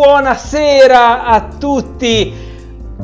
buonasera a tutti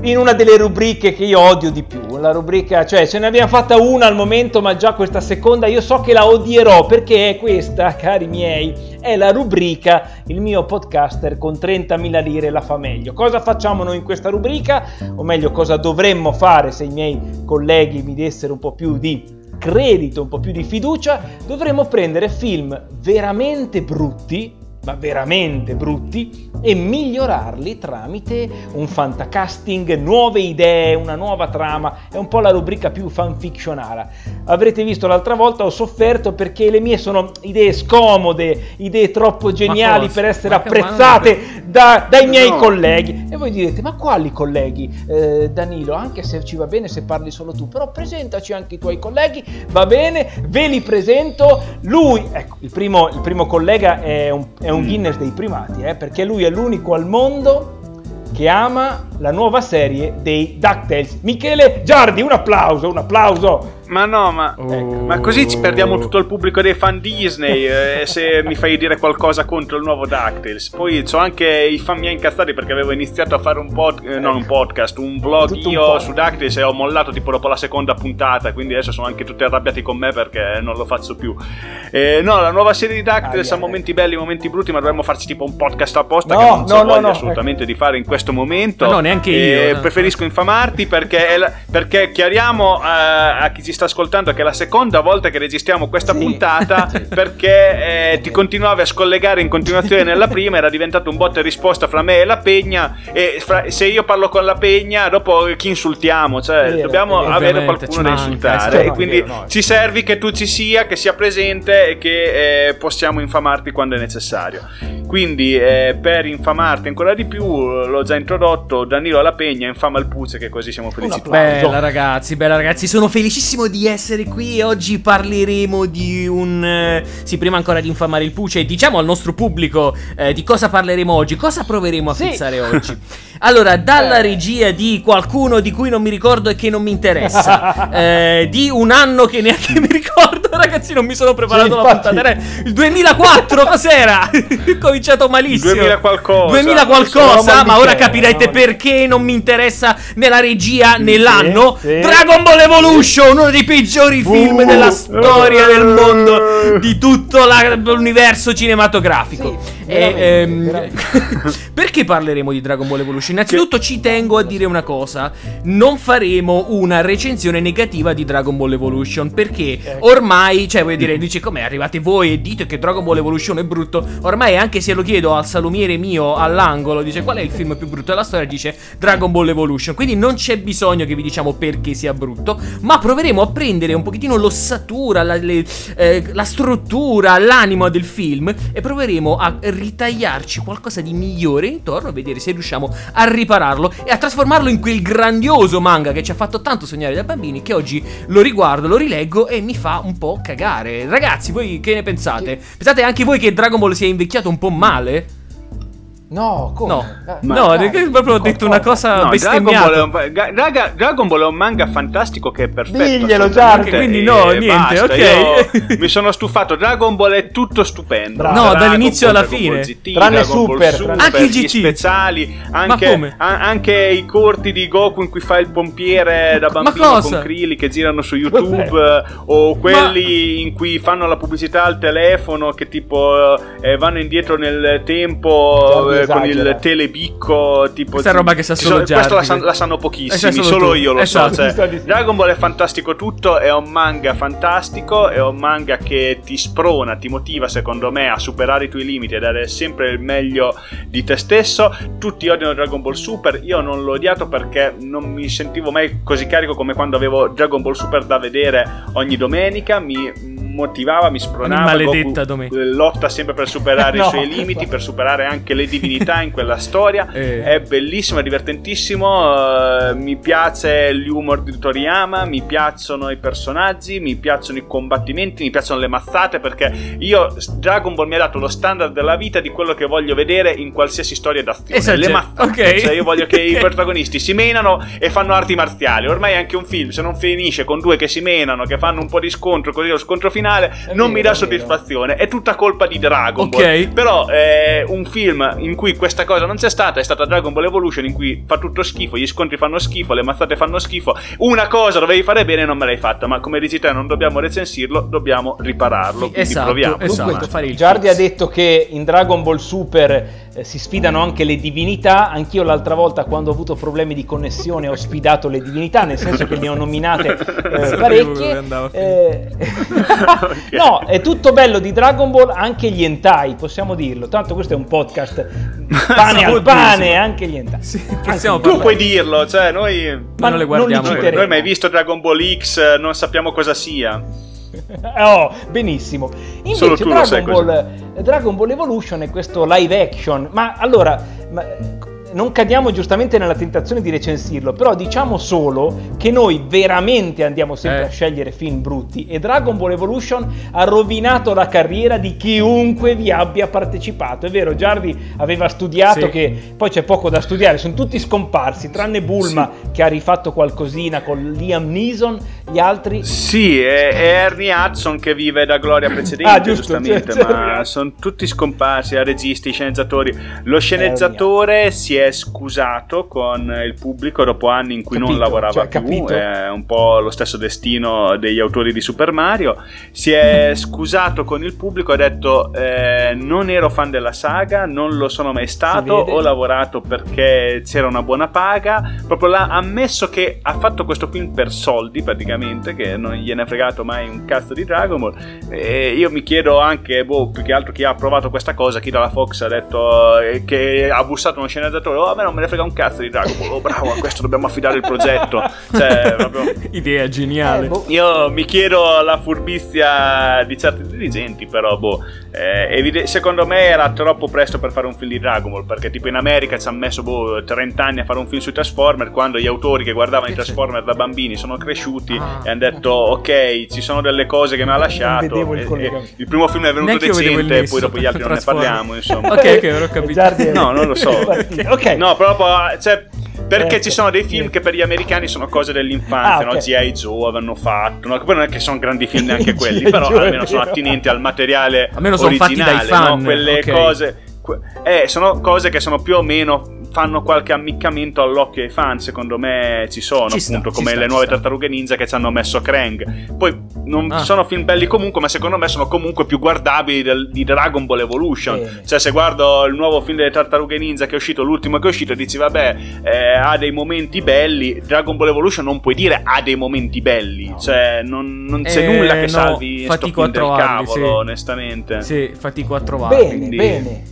in una delle rubriche che io odio di più. La rubrica, cioè ce ne abbiamo fatta una al momento, ma già questa seconda io so che la odierò perché è questa, cari miei, è la rubrica Il mio podcaster con 30.000 lire la fa meglio. Cosa facciamo noi in questa rubrica? O meglio, cosa dovremmo fare se i miei colleghi mi dessero un po' più di credito, un po' più di fiducia? Dovremmo prendere film veramente brutti ma veramente brutti, e migliorarli tramite un fantacasting, nuove idee, una nuova trama. È un po' la rubrica più fanfictionara. Avrete visto l'altra volta, ho sofferto perché le mie sono idee scomode, idee troppo geniali per essere apprezzate da, dai miei no. colleghi. E voi direte, ma quali colleghi? Eh, Danilo, anche se ci va bene se parli solo tu, però presentaci anche i tuoi colleghi, va bene, ve li presento. Lui, ecco, il primo, il primo collega è un, è un un mm. Guinness dei primati, eh, perché lui è l'unico al mondo che ama la nuova serie dei DuckTales. Michele Giardi, un applauso, un applauso. Ma no, ma, oh. ecco, ma così ci perdiamo tutto il pubblico dei fan Disney eh, se mi fai dire qualcosa contro il nuovo DuckTales. Poi ho anche i fan miei incastrati perché avevo iniziato a fare un, pod, eh, non un podcast, un vlog tutto io un su DuckTales e ho mollato tipo dopo la seconda puntata, quindi adesso sono anche tutti arrabbiati con me perché non lo faccio più. Eh, no, la nuova serie di DuckTales ha momenti belli, momenti brutti, ma dovremmo farci tipo un podcast apposta no, che non no, no, no, assolutamente ecco. di fare in questo momento. Ma no, neanche io. Preferisco infamarti perché, la, perché chiariamo a, a chi ci sta ascoltando che è la seconda volta che registriamo questa sì. puntata perché eh, ti continuavi a scollegare in continuazione nella prima, era diventato un botta e risposta fra me e la Pegna e fra, se io parlo con la Pegna dopo chi insultiamo? Cioè sì, dobbiamo avere qualcuno da insultare e quindi no, ci servi che tu ci sia, che sia presente e che eh, possiamo infamarti quando è necessario. Quindi eh, per infamarti ancora di più l'ho già introdotto Danilo alla Pegna infama il Puzze che così siamo felici. Bella ragazzi, bella ragazzi, sono felicissimo di essere qui. Oggi parleremo di un. Eh, sì, prima ancora di infamare il Puce, diciamo al nostro pubblico eh, di cosa parleremo oggi, cosa proveremo a sì. fissare oggi. Allora, dalla eh. regia di qualcuno di cui non mi ricordo e che non mi interessa, eh, di un anno che neanche mi ricordo, ragazzi, non mi sono preparato sì, la puntata. Il 2004, cos'era? Ho cominciato malissimo. 2000 qualcosa. 2000 qualcosa, ma ora capirete perché non mi interessa nella regia nell'anno. Sì, sì. Dragon Ball Evolution, uno dei peggiori film della storia del mondo, di tutto la, l'universo cinematografico. Sì, e, ehm, veramente. perché parleremo di Dragon Ball Evolution? Innanzitutto ci tengo a dire una cosa, non faremo una recensione negativa di Dragon Ball Evolution, perché ormai, cioè voglio dire, dice come arrivate voi e dite che Dragon Ball Evolution è brutto, ormai anche se lo chiedo al salumiere mio all'angolo, dice qual è il film più brutto? Della storia, dice Dragon Ball Evolution, quindi non c'è bisogno che vi diciamo perché sia brutto, ma proveremo a prendere un pochettino l'ossatura, la, le, eh, la struttura, l'anima del film e proveremo a ritagliarci qualcosa di migliore intorno a vedere se riusciamo a ripararlo e a trasformarlo in quel grandioso manga che ci ha fatto tanto sognare da bambini che oggi lo riguardo, lo rileggo e mi fa un po' cagare. Ragazzi, voi che ne pensate? Pensate anche voi che Dragon Ball sia invecchiato un po' male? No, come? No, eh, no perché proprio ho detto una cosa no, bestemmiata. Dragon Ball, è un, Draga, Dragon Ball è un manga fantastico che è perfetto. Diglielo già. Quindi no, niente, basta, ok. mi sono stufato. Dragon Ball è tutto stupendo. Bravo. No, Dragon dall'inizio alla fine. GT, Tranne Super, Super, anche il GT. speciali, anche, a, anche, i corti di Goku in cui fa il pompiere da bambino con Krillin che girano su YouTube o quelli Ma... in cui fanno la pubblicità al telefono che tipo eh, vanno indietro nel tempo con il telebicco tipo questa roba che sa solo so, questo la, san, la, sanno pochissimi solo, solo io lo esatto. so cioè, Dragon Ball è fantastico tutto è un manga fantastico è un manga che ti sprona ti motiva secondo me a superare i tuoi limiti e dare sempre il meglio di te stesso tutti odiano Dragon Ball Super io non l'ho odiato perché non mi sentivo mai così carico come quando avevo Dragon Ball Super da vedere ogni domenica mi motivava, mi spronava. Maledetta domenica. Lotta sempre per superare no. i suoi limiti, per superare anche le divinità in quella storia. Eh. È bellissimo, è divertentissimo. Uh, mi piace l'humor di Toriyama, mi piacciono i personaggi, mi piacciono i combattimenti, mi piacciono le mazzate perché io Dragon Ball mi ha dato lo standard della vita di quello che voglio vedere in qualsiasi storia d'azione. Esatto. Le mazzate. Okay. Cioè io voglio che okay. i protagonisti si menano e fanno arti marziali. Ormai anche un film, se non finisce con due che si menano, che fanno un po' di scontro, così lo scontro finale finale non vero, mi dà è soddisfazione. È tutta colpa di Dragon Ball. Ok. Però eh, un film in cui questa cosa non c'è stata è stata Dragon Ball Evolution in cui fa tutto schifo, gli scontri fanno schifo, le mazzate fanno schifo. Una cosa dovevi fare bene e non me l'hai fatta, ma come dici te non dobbiamo recensirlo, dobbiamo ripararlo. Quindi Esatto, proviamo. esatto. il Giardi ha detto che in Dragon Ball Super eh, si sfidano anche le divinità. Anch'io l'altra volta, quando ho avuto problemi di connessione, ho sfidato le divinità, nel senso che ne ho nominate eh, parecchie. Eh, no, è tutto bello di Dragon Ball, anche gli hentai, possiamo dirlo. Tanto questo è un podcast pane al pane, anche gli hentai. Sì, Anche possiamo gli Tu puoi dirlo, cioè noi... Ma non le non guardiamo. citeremo. noi mai visto Dragon Ball X, non sappiamo cosa sia. Oh, benissimo. Invece Dragon Ball, Dragon Ball Evolution è questo live action, ma allora ma, non cadiamo giustamente nella tentazione di recensirlo, però diciamo solo che noi veramente andiamo sempre Eh. a scegliere film brutti e Dragon Ball Evolution ha rovinato la carriera di chiunque vi abbia partecipato. È vero, Giardi aveva studiato Sì. che poi c'è poco da studiare, sono tutti scomparsi, tranne Bulma che ha rifatto qualcosina con Liam Neeson, gli altri Sì, è, è Ernie Hudson che vive da gloria precedente, Ah, giusto, giustamente, c'è- c'è- ma sono tutti scomparsi, i registi, i sceneggiatori. Lo sceneggiatore si è scusato con il pubblico dopo anni in cui non Capito, lavorava cioè, più, è un po' lo stesso destino degli autori di Super Mario. Si è scusato con il pubblico, ha detto eh, non ero fan della saga, non lo sono mai stato, ho lavorato perché c'era una buona paga, proprio l'ha ammesso che ha fatto questo film per soldi praticamente, che non gliene è fregato mai un cazzo di Dragon Ball. E io mi chiedo anche, boh, più che altro chi ha approvato questa cosa, chi dalla Fox ha detto eh, che ha bussato uno sceneggiatore, oh a me non me ne frega un cazzo di Dragon Ball, oh bravo, a questo dobbiamo affidare il progetto. Cioè, proprio... Idea geniale. Eh, boh. Io mi chiedo la furbizia di certi dirigenti, però, boh, eh, evide- secondo me era troppo presto per fare un film di Dragon Ball, perché tipo in America ci hanno messo, boh, 30 anni a fare un film sui Transformer, quando gli autori che guardavano i Che c'è? Transformer da bambini sono cresciuti Ah. e hanno detto, ok, ci sono delle cose che mi ha lasciato. vedevo il e- e il primo film è venuto Neanche decente, poi dopo gli altri non ne parliamo, insomma. Ok, ok, ho capito. No, non lo so. partito. Ok. No, proprio, cioè, perché Eh, ci sono dei film che per gli americani sono cose dell'infanzia, Ah, ok. no? G.I. Joe avevano fatto, no? Che poi non è che sono grandi film neanche quelli, però Joe, almeno sono attinenti al materiale Almeno sono fatti dai originale, fan, no? Quelle ok. cose... que- Eh, sono cose che sono più o meno fanno qualche ammiccamento all'occhio ai fan, secondo me ci sono, Ci sta, appunto, ci come sta, le nuove sta. tartarughe ninja che ci hanno messo Krang. Poi non Ah. sono film belli comunque, ma secondo me sono comunque più guardabili del- di Dragon Ball Evolution. Bene. Cioè, se guardo il nuovo film delle tartarughe ninja che è uscito, l'ultimo che è uscito, dici, vabbè, eh, ha dei momenti belli. Dragon Ball Evolution non puoi dire ha dei momenti belli. Cioè, non, non c'è Eh, nulla che no, salvi sto film del trovarli, cavolo, sì. onestamente. Sì, fatico a trovarli. Bene, quindi- bene.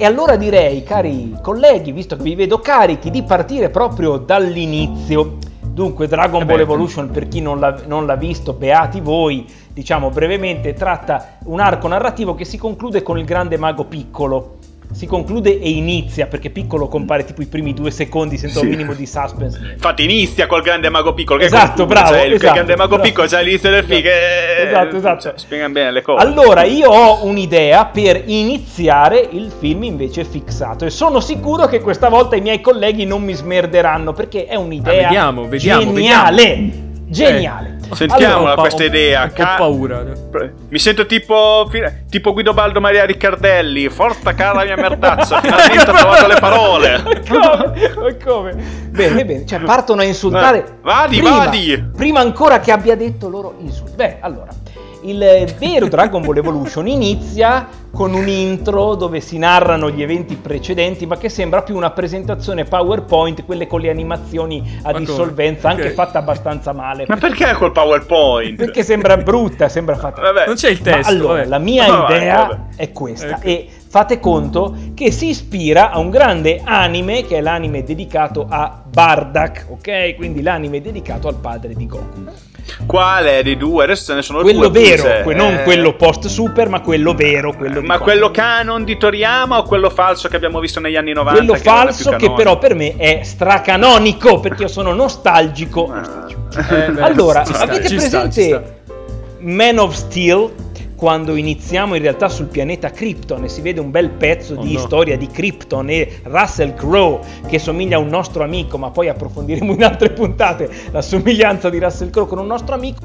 E allora direi, cari colleghi, visto che vi vedo carichi, di partire proprio dall'inizio. Dunque, Dragon Eh Ball. Evolution, per chi non l'ha, non l'ha visto, beati voi, diciamo brevemente, tratta un arco narrativo che si conclude con il grande mago piccolo. Si conclude e inizia, perché piccolo compare tipo i primi due secondi senza un Sì. minimo di suspense. Infatti inizia col grande mago piccolo. Che Esatto, conclude, bravo, cioè, il esatto, grande mago bravo. piccolo c'è all'inizio del film. che- Esatto, esatto. Cioè, spiegano bene le cose. Allora, io ho un'idea per iniziare il film invece fissato e sono sicuro che questa volta i miei colleghi non mi smerderanno perché è un'idea Ah, vediamo, vediamo, geniale. Geniale. Sentiamola Allora, ho questa ho- idea. Ho Ca- paura. Mi sento tipo, tipo Guido Baldo Maria Riccardelli. Forza cara mia merdazza, finalmente ho trovato le parole. come? Ma come? Bene, bene, cioè partono a insultare. Vadi, prima, vadi. Prima ancora che abbia detto loro insulti. Beh, allora, il vero Dragon Ball Evolution inizia con un intro dove si narrano gli eventi precedenti, ma che sembra più una presentazione PowerPoint, quelle con le animazioni a Ma dissolvenza, anche Ok. fatta abbastanza male. Ma perché col PowerPoint? Perché sembra brutta, sembra fatta. Vabbè. Non c'è il Ma testo. allora, vabbè. la mia No, idea vabbè. è questa Ecco. e fate conto che si ispira a un grande anime che è l'anime dedicato a Bardak, ok? Quindi l'anime dedicato al padre di Goku. Quale dei due? Adesso ce ne sono quello due. vero, pure. que- non Eh, quello post super, ma quello vero, quello Ma quello canon di Toriyama o quello falso che abbiamo visto negli anni 90? Quello che falso che però per me è stracanonico perché io sono nostalgico. Ah. Eh, beh, allora, avete sta, presente sta. Man of Steel? Quando iniziamo in realtà sul pianeta Krypton e si vede un bel pezzo Oh di no. storia di Krypton e Russell Crowe che somiglia a un nostro amico, ma poi approfondiremo in altre puntate la somiglianza di Russell Crowe con un nostro amico.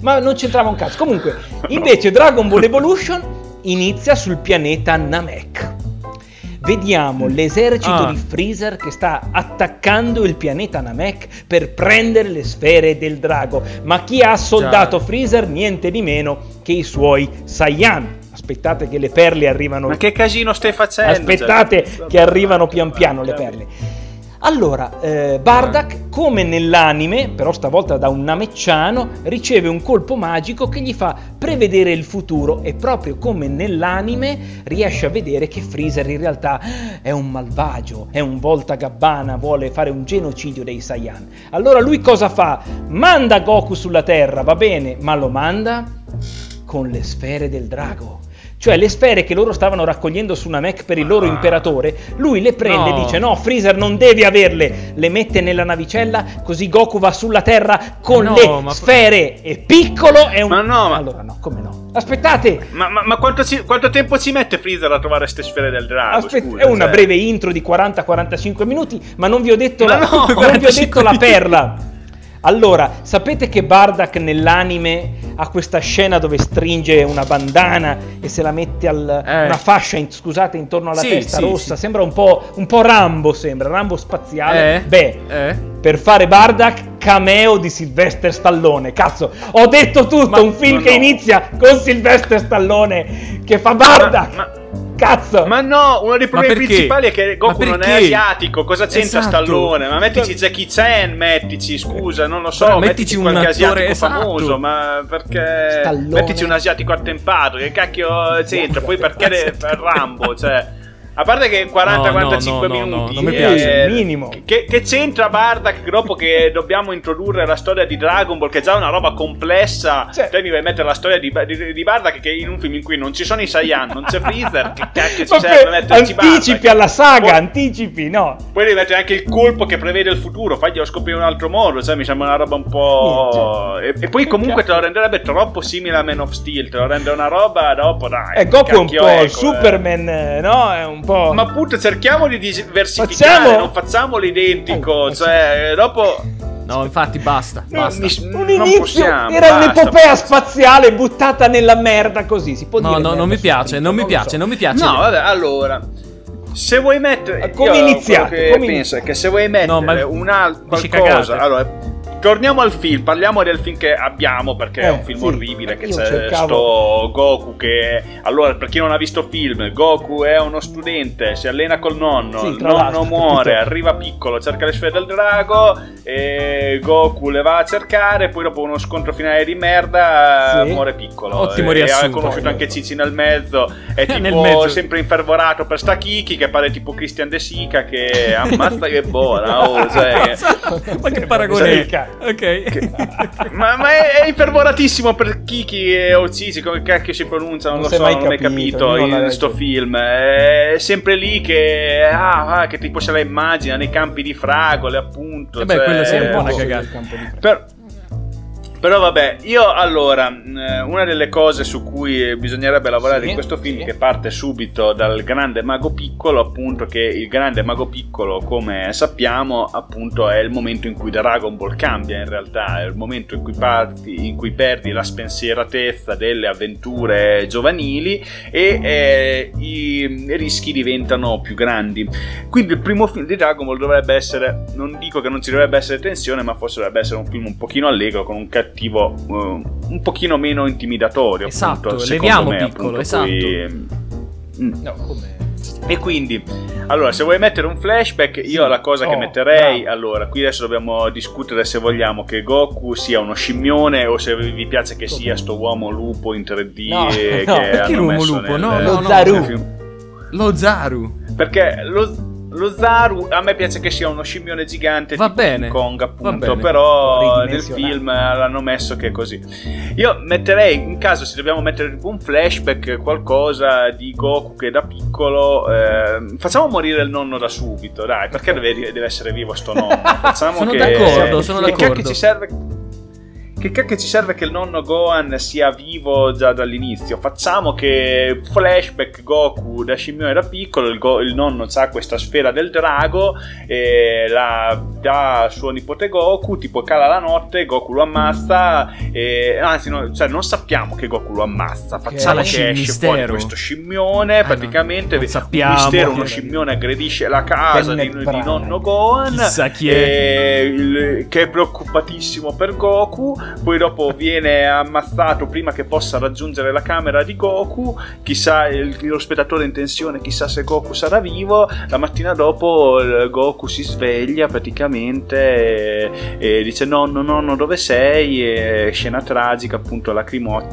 Ma non c'entrava un cazzo. Comunque, invece Dragon Ball Evolution inizia sul pianeta Namek. Vediamo l'esercito Ah. di Freezer che sta attaccando il pianeta Namek per prendere le sfere del drago. Ma chi ha soldato Freezer? Niente di meno che i suoi Saiyan. Aspettate che le perle arrivano. Ma che casino stai facendo? Aspettate Cioè, che arrivano pian piano le perle. Allora, eh, Bardak, come nell'anime, però stavolta da un namecciano, riceve un colpo magico che gli fa prevedere il futuro e proprio come nell'anime riesce a vedere che Freezer in realtà è un malvagio, è un volta gabbana, vuole fare un genocidio dei Saiyan. Allora lui cosa fa? Manda Goku sulla Terra, va bene, ma lo manda con le sfere del drago. Cioè le sfere che loro stavano raccogliendo su Namek per il loro imperatore, lui le prende No. e dice no, Freezer non devi averle, le mette nella navicella così Goku va sulla Terra con No, le sfere e piccolo è un... Ma no, ma- Allora no, come no? Aspettate, Ma, ma- ma quanto, ci- quanto tempo ci mette Freezer a trovare ste sfere del drago? Aspetta, scusa, è una cioè? breve intro di 40-45 minuti, ma non vi ho detto, Ma la, no, non vi ho 45 detto la perla. Allora, sapete che Bardak nell'anime ha questa scena dove stringe una bandana e se la mette al, Eh. una fascia, in- scusate, intorno alla Sì, testa sì, rossa? sì. Sembra un po', un po' Rambo, sembra, Rambo spaziale. Eh? Beh, Eh? per fare Bardak, cameo di Sylvester Stallone. Cazzo, ho detto tutto, Ma- un film ma che no. inizia con Sylvester Stallone che fa Bardak. Ma- Cazzo! Ma no, uno dei problemi principali è che Goku non è asiatico. Cosa c'entra Esatto. Stallone? Ma mettici Jackie Chan, mettici, scusa, non lo so. Però mettici, mettici un asiatico esatto. famoso, ma perché. Stallone. Mettici un asiatico attempato. Che cacchio c'entra? Poi perché per Rambo? Cioè. A parte che 40-45 No, no, no, no, minuti. non mi eh, piace. Minimo. Che, che c'entra Bardak dopo che dobbiamo introdurre la storia di Dragon Ball, che è già una roba complessa? Cioè- Te mi vai a mettere la storia di, di, di Bardak che in un film in cui non ci sono i Saiyan, non c'è Freezer, che cacchio ci serve metterci anticipi Bardak? alla saga, Poi- anticipi, no. Poi devi mettere anche il colpo che prevede il futuro, faglielo scoprire in un altro modo, cioè mi sembra una roba un po'... E, e poi comunque te lo renderebbe troppo simile a Man of Steel, te lo rende una roba dopo, dai. E Goku è un po' è, il Superman, eh, no? È un po'... Ma appunto cerchiamo di diversificare, Facciamo- non facciamolo identico, Eh, cioè dopo... No, infatti basta, No, basta. mi- un non inizio possiamo, era basta, un'epopea basta. spaziale buttata nella merda così, si può No, dire no, non mi piace, non mi piace, so. non mi piace. No, vabbè, allora. Se vuoi mettere. Come Che Come penso è che se vuoi mettere No, ma un altro qualcosa. Allora, torniamo al film. Parliamo del film che abbiamo perché è Eh, un film sì, orribile. Che io c'è cercavo- sto Goku che. Allora, per chi non ha visto film, Goku è uno studente, si allena col nonno. Sì, il nonno muore, tutto. arriva piccolo, cerca le sfere del drago. E Goku le va a cercare. Poi, dopo uno scontro finale di merda, Sì. muore piccolo. Ottimo e riassunto. Ha conosciuto anche Cici nel mezzo. È tipo mezzo. sempre infervorato per sta Kiki che pare tipo Christian De Sica che ammazza che buona oh, cioè, Ma che paragone sì. Ok. ma, ma è, è infervoratissimo per Kiki e o Cici come cacchio si pronuncia non, Non lo so mai non ho mai capito, capito in sto legge. film è sempre lì che ah, ah, che tipo se la immagina nei campi di fragole appunto Eh beh, cioè, quello sì, è un po' una Sì, cagata. il però vabbè, io allora, mh, una delle cose su cui bisognerebbe lavorare Sì, in questo film, sì. che parte subito dal grande mago piccolo, appunto che il grande mago piccolo, come sappiamo, appunto è il momento in cui Dragon Ball cambia in realtà, è il momento in cui, parti, in cui perdi la spensieratezza delle avventure giovanili e eh, i rischi diventano più grandi. Quindi il primo film di Dragon Ball dovrebbe essere, non dico che non ci dovrebbe essere tensione, ma forse dovrebbe essere un film un pochino allegro, con un cattivo eh, un pochino meno intimidatorio. Esatto, appunto, leviamo secondo me, piccolo, appunto, esatto. poi- Mm. No, come... E quindi, allora, se vuoi mettere un flashback, io Sì. la cosa che Oh, metterei, bravo. allora, qui adesso dobbiamo discutere se vogliamo che Goku sia uno scimmione o se vi piace che sia sto uomo lupo in 3D No, che no. Perché hanno l'uomo messo lupo? nel- No, Lo no, no. Zaru. Lo Zaru. Perché lo, lo Zaru a me piace che sia uno scimmione gigante Va tipo bene, King Kong va appunto bene. però nel film l'hanno messo che è così io metterei in caso se dobbiamo mettere un flashback qualcosa di Goku che da piccolo eh, facciamo morire il nonno da subito dai perché deve, deve essere vivo sto nonno facciamo Sono che d'accordo, sono che d'accordo. cacchio ci serve che cacchio ci serve che il nonno Gohan sia vivo già dall'inizio? Facciamo che flashback Goku da scimmione da piccolo, il, go- il nonno ha questa sfera del drago e la dà a suo nipote Goku, tipo cala la notte, Goku lo ammazza, e, anzi no, cioè non sappiamo che Goku lo ammazza, facciamo che che esce mistero. fuori questo scimmione, Ah, praticamente non- non un sappiamo mistero, uno scimmione aggredisce la casa di, di nonno Gohan, Chissà chi è. e il- che è preoccupatissimo per Goku, poi dopo viene ammazzato prima che possa raggiungere la camera di Goku, chissà il- lo spettatore in tensione, chissà se Goku sarà vivo, la mattina dopo Goku si sveglia praticamente e, e dice nonno nonno dove sei? E scena tragica appunto la crimo-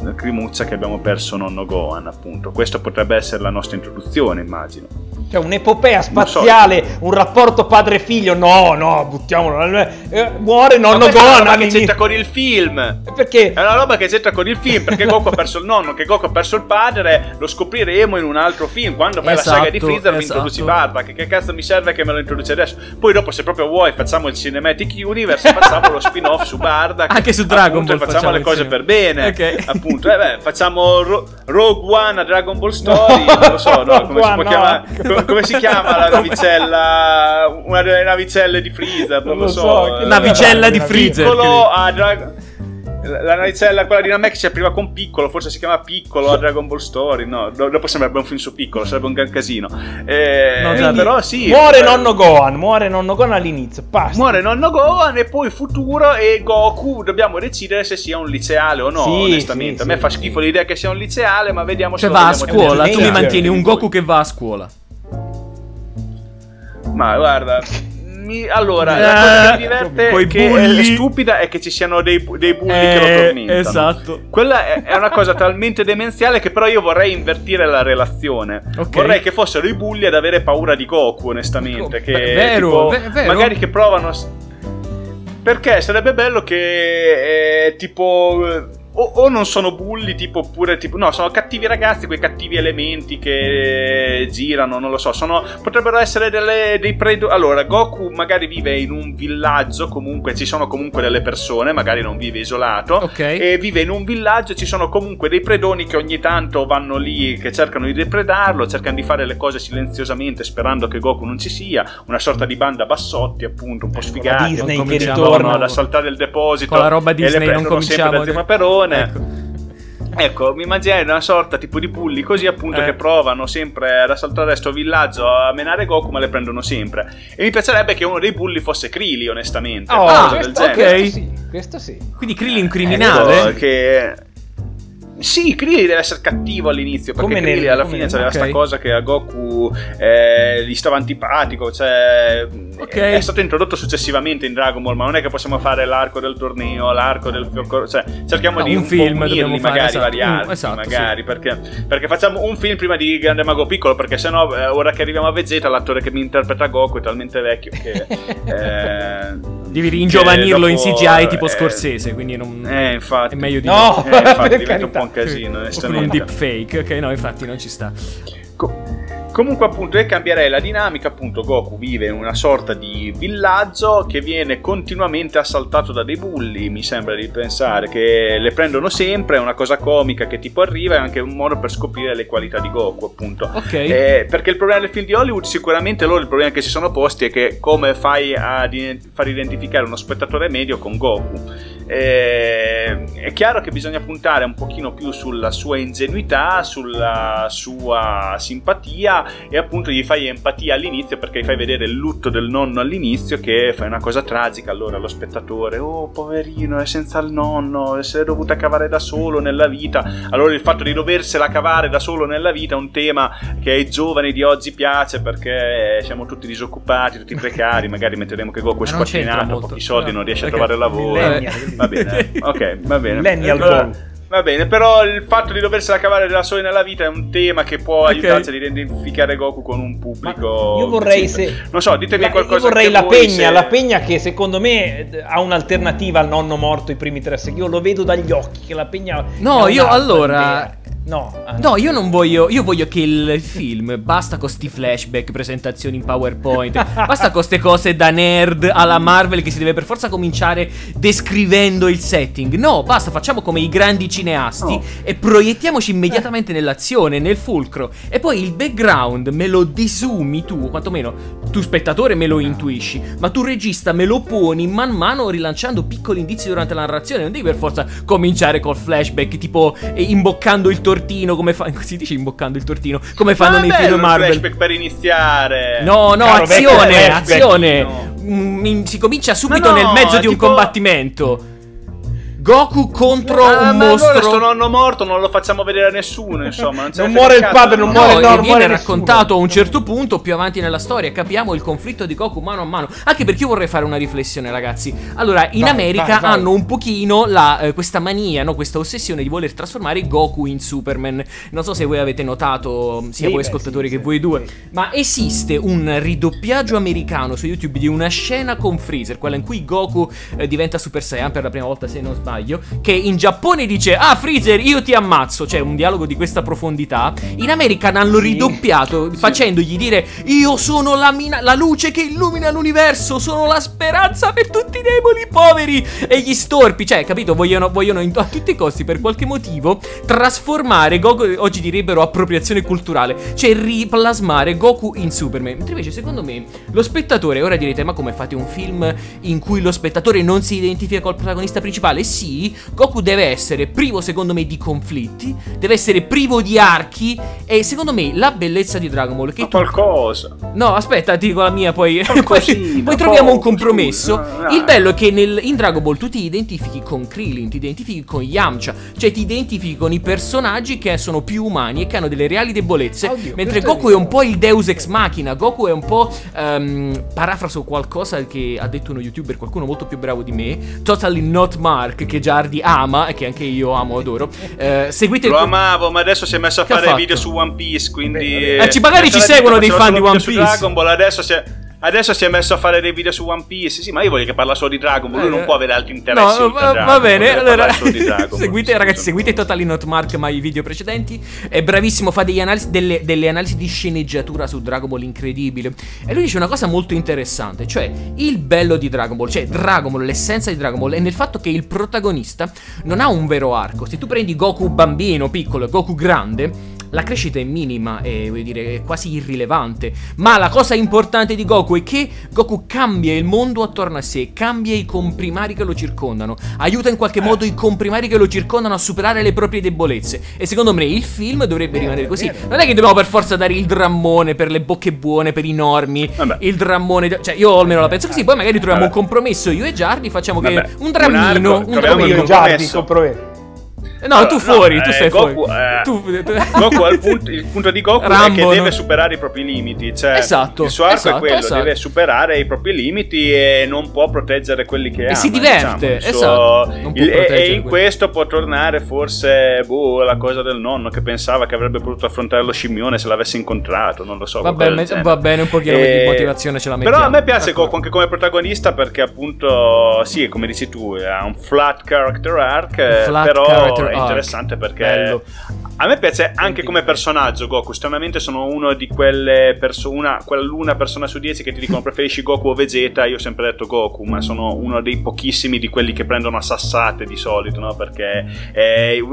che abbiamo perso nonno Gohan appunto. Questo potrebbe essere la nostra introduzione immagino Cioè un'epopea spaziale, un rapporto padre-figlio. No, no, buttiamolo. Eh, muore nonno questa è una Gohan. roba che c'entra con il film Perché? È una roba che c'entra con il film perché Goku ha perso il nonno, che Goku ha perso il padre, lo scopriremo in un altro film. Quando fai la saga di Esatto, Freezer mi esatto. introduci Bardock. Che cazzo mi serve che me lo introduci adesso? Poi dopo, se proprio vuoi, facciamo il Cinematic Universe e facciamo lo spin-off su Bardock. Anche su Dragon Appunto, Ball facciamo, le facciamo cose insieme. per bene. Ok. Appunto, eh beh, facciamo Ro- Rogue One a Dragon Ball Story. Non lo so, no, come, si Rogue può One, chiamare- no. come- si chiama la navicella? Una delle navicelle di Freezer, non, Non lo so, so. che eh, Navicella di Freezer. piccolo a Dragon la navicella quella di Namek si apriva con piccolo forse si chiama piccolo a Dragon Ball Story no do- dopo sembrerebbe un film su piccolo sarebbe un gran casino eh, No, già, però sì Muore eh, nonno Gohan, muore nonno Gohan all'inizio. Basta. muore nonno Gohan e poi futuro e Goku dobbiamo decidere se sia un liceale o no Sì, onestamente sì, a me sì, fa sì. schifo l'idea che sia un liceale ma vediamo se Cioè lo va a scuola, tu mi mantieni un Goku che va a scuola. Ma guarda, mi- allora, Eh, la cosa che mi diverte coi che bulli. è stupida è che ci siano dei, dei bulli che lo Eh, tormentano. esatto. Quella è, è una cosa talmente demenziale che però io vorrei invertire la relazione. Ok. Vorrei che fossero i bulli ad avere paura di Goku, onestamente. Che, Beh, vero, tipo, ve- vero. Magari che provano... Perché sarebbe bello che eh, tipo... eh, O, o non sono bulli, tipo, oppure tipo. No, sono cattivi ragazzi, quei cattivi elementi che girano, non lo so. Sono, potrebbero essere delle, dei predatori. Allora, Goku magari vive in un villaggio, comunque ci sono comunque delle persone, magari non vive isolato. Ok. E vive in un villaggio, ci sono comunque dei predoni che ogni tanto vanno lì, che cercano di depredarlo, cercano di fare le cose silenziosamente sperando che Goku non ci sia. Una sorta di banda bassotti, appunto, un po' sfigati. Disney che cominciamo, ritorna. No, ad assaltare il deposito Con la roba e Disney non prendono sempre cominciamo. da Zio Paperone. Ecco. Ecco, mi immaginai una sorta tipo di bulli così appunto Eh. che provano sempre ad assaltare sto villaggio a menare Goku ma le prendono sempre. E mi piacerebbe che uno dei bulli fosse Krillin onestamente. Oh, questo, ok. questo sì, questo sì. Quindi Krillin Ecco, criminale? che... Sì, Krillin deve essere cattivo all'inizio perché Come Krillin alla fine nel- c'aveva ok. sta cosa che a Goku eh, gli stava antipatico, cioè Ok. è stato introdotto successivamente in Dragon Ball, ma non è che possiamo fare l'arco del torneo, l'arco del fiocco, cioè cerchiamo No, di un un, film unirli fare, magari esatto. variarli, Mm, esatto, magari perché, perché facciamo un film prima di Grande Mago Piccolo, perché sennò eh, ora che arriviamo a Vegeta l'attore che mi interpreta Goku è talmente vecchio che eh, Devi ringiovanirlo che in dopo, CGI tipo eh, Scorsese, quindi non... Eh, infatti. È meglio di No! Eh, infatti diventa un po' un casino, Oppure un onestamente. deepfake, ok, no, infatti non ci sta. Co- comunque, appunto, io cambierei la dinamica. Appunto, Goku vive in una sorta di villaggio che viene continuamente assaltato da dei bulli. Mi sembra di pensare che le prendono sempre. È una cosa comica che tipo arriva. È anche un modo per scoprire le qualità di Goku, appunto. Ok. Eh, perché il problema del film di Hollywood, sicuramente loro il problema che si sono posti è che come fai a di- far identificare uno spettatore medio con Goku? Eh, è chiaro che bisogna puntare un pochino più sulla sua ingenuità, sulla sua simpatia e appunto gli fai empatia all'inizio perché gli fai vedere il lutto del nonno all'inizio che fa una cosa tragica allora lo spettatore oh poverino è senza il nonno si è dovuta cavare da solo nella vita allora il fatto di doversela cavare da solo nella vita è un tema che ai giovani di oggi piace perché siamo tutti disoccupati tutti precari magari metteremo che Goku è molto. pochi soldi No. non riesce a trovare lavoro. Va bene ok va bene Millennial Allora. Va bene, però il fatto di doversela cavare da soli nella vita è un tema che può Ok. aiutarci ad identificare Goku con un pubblico. Ma io vorrei se- Non so, ditemi La- qualcosa. io vorrei la pegna, se- la pegna che secondo me eh, ha un'alternativa al nonno morto i primi tre secoli. Io lo vedo dagli occhi che la pegna No, io allora idea. No, no, io non voglio. Io voglio che il film basta con sti flashback, presentazioni in PowerPoint. basta con queste cose da nerd alla Marvel che si deve per forza cominciare descrivendo il setting. No, basta, facciamo come i grandi cineasti no. e proiettiamoci immediatamente nell'azione, nel fulcro. E poi il background me lo disumi tu, quantomeno tu spettatore me lo intuisci, ma tu regista me lo poni man mano rilanciando piccoli indizi durante la narrazione. Non devi per forza cominciare col flashback, tipo eh, imboccando il tortino, come fa... Si dice imboccando il tortino, come fanno nei film Marvel. flashback per iniziare. No, no, Caro azione, azione. No. Mm, si comincia subito no, no, nel mezzo di tipo... un combattimento. Goku contro ah, un mostro. Allora sto nonno morto non lo facciamo vedere a nessuno, insomma. Non, non muore il padre, non muore, no, no, non viene raccontato a un certo punto, più avanti nella storia, capiamo il conflitto di Goku mano a mano. Anche perché io vorrei fare una riflessione, ragazzi. Allora, in vai, America vai, vai. hanno un pochino la, eh, questa mania, no? questa ossessione di voler trasformare Goku in Superman. Non so se voi avete notato, sia sì, voi beh, ascoltatori sì, che sì, voi due, ma esiste un ridoppiaggio americano su YouTube di una scena con Freezer, quella in cui Goku eh, diventa Super Saiyan per la prima volta, se non sbaglio sbaglio, che in Giappone dice Ah Freezer io ti ammazzo, cioè un dialogo di questa profondità, in America l'hanno ridoppiato sì. facendogli dire Io sono la, mina- la luce che illumina l'universo, sono la speranza per tutti i deboli, poveri e gli storpi, cioè capito, vogliono, vogliono a tutti i costi per qualche motivo trasformare Goku, oggi direbbero appropriazione culturale, cioè riplasmare Goku in Superman. Mentre invece secondo me lo spettatore, ora direte ma come fate un film in cui lo spettatore non si identifica col protagonista principale? Sì, sì, Goku deve essere privo secondo me di conflitti, deve essere privo di archi e secondo me la bellezza di Dragon Ball che tu... qualcosa. No, aspetta, ti dico la mia poi poi, poi troviamo un compromesso. Scusa, Il bello è che nel, in Dragon Ball tu ti identifichi con Krillin, ti identifichi con Yamcha, cioè ti identifichi con i personaggi che sono più umani e che hanno delle reali debolezze, Oddio, mentre Goku è, è, un po' il Deus ex machina, Goku è un po' um, parafraso qualcosa che ha detto uno youtuber, qualcuno molto più bravo di me, totally not Mark che Giardi ama e che anche io amo adoro. Eh, seguite Lo il... amavo, ma adesso si è messo a che fare video su One Piece, quindi eh, ci magari ci seguono dei fan di One Piece. Dragon Ball adesso si è Adesso si è messo a fare dei video su One Piece. Sì, ma io voglio che parla solo di Dragon Ball. Lui non eh, può avere altri interessi. No, va, va bene. Allora, seguite, ragazzi, seguite Totally Not Mark, ma i video precedenti. È bravissimo, fa analisi, delle, delle, analisi di sceneggiatura su Dragon Ball incredibile. E lui dice una cosa molto interessante: cioè, il bello di Dragon Ball, cioè Dragon Ball, l'essenza di Dragon Ball, è nel fatto che il protagonista non ha un vero arco. Se tu prendi Goku bambino, piccolo e Goku grande la crescita è minima e vuol dire è quasi irrilevante. Ma la cosa importante di Goku è che Goku cambia il mondo attorno a sé, cambia i comprimari che lo circondano, aiuta in qualche modo i comprimari che lo circondano a superare le proprie debolezze. E secondo me il film dovrebbe rimanere così. Non è che dobbiamo per forza dare il drammone per le bocche buone, per i normi, Vabbè. il drammone. Cioè, io almeno la penso così. Poi magari troviamo Vabbè. un compromesso io e Giardi, facciamo Vabbè. che un drammino. Un, arco, un drammino. E Giardi, compromesso. No, allora, tu fuori, no, tu eh, sei Goku, fuori. Eh, tu... Goku il, punto, il punto di Goku Rambo, è che deve superare i propri limiti. Cioè, esatto. Il suo arco esatto, è quello, esatto. deve superare i propri limiti e non può proteggere quelli che e ama. Si diverte, diciamo. esatto. Il, e, e in questo può tornare forse boh, la cosa del nonno che pensava che avrebbe potuto affrontare lo scimmione se l'avesse incontrato. Non lo so. Va, bene, va bene, un pochino e... di motivazione ce la mettiamo. Però a me piace Goku anche come protagonista perché appunto, sì, come dici tu, ha un flat character arc, flat però character è interessante perché perché Bello. A me piace anche come personaggio Goku. Stranamente sono uno di quelle persone, quell'una persona su dieci che ti dicono preferisci Goku o Vegeta. Io ho sempre detto Goku, ma sono uno dei pochissimi di quelli che prendono a sassate di solito, no? Perché eh,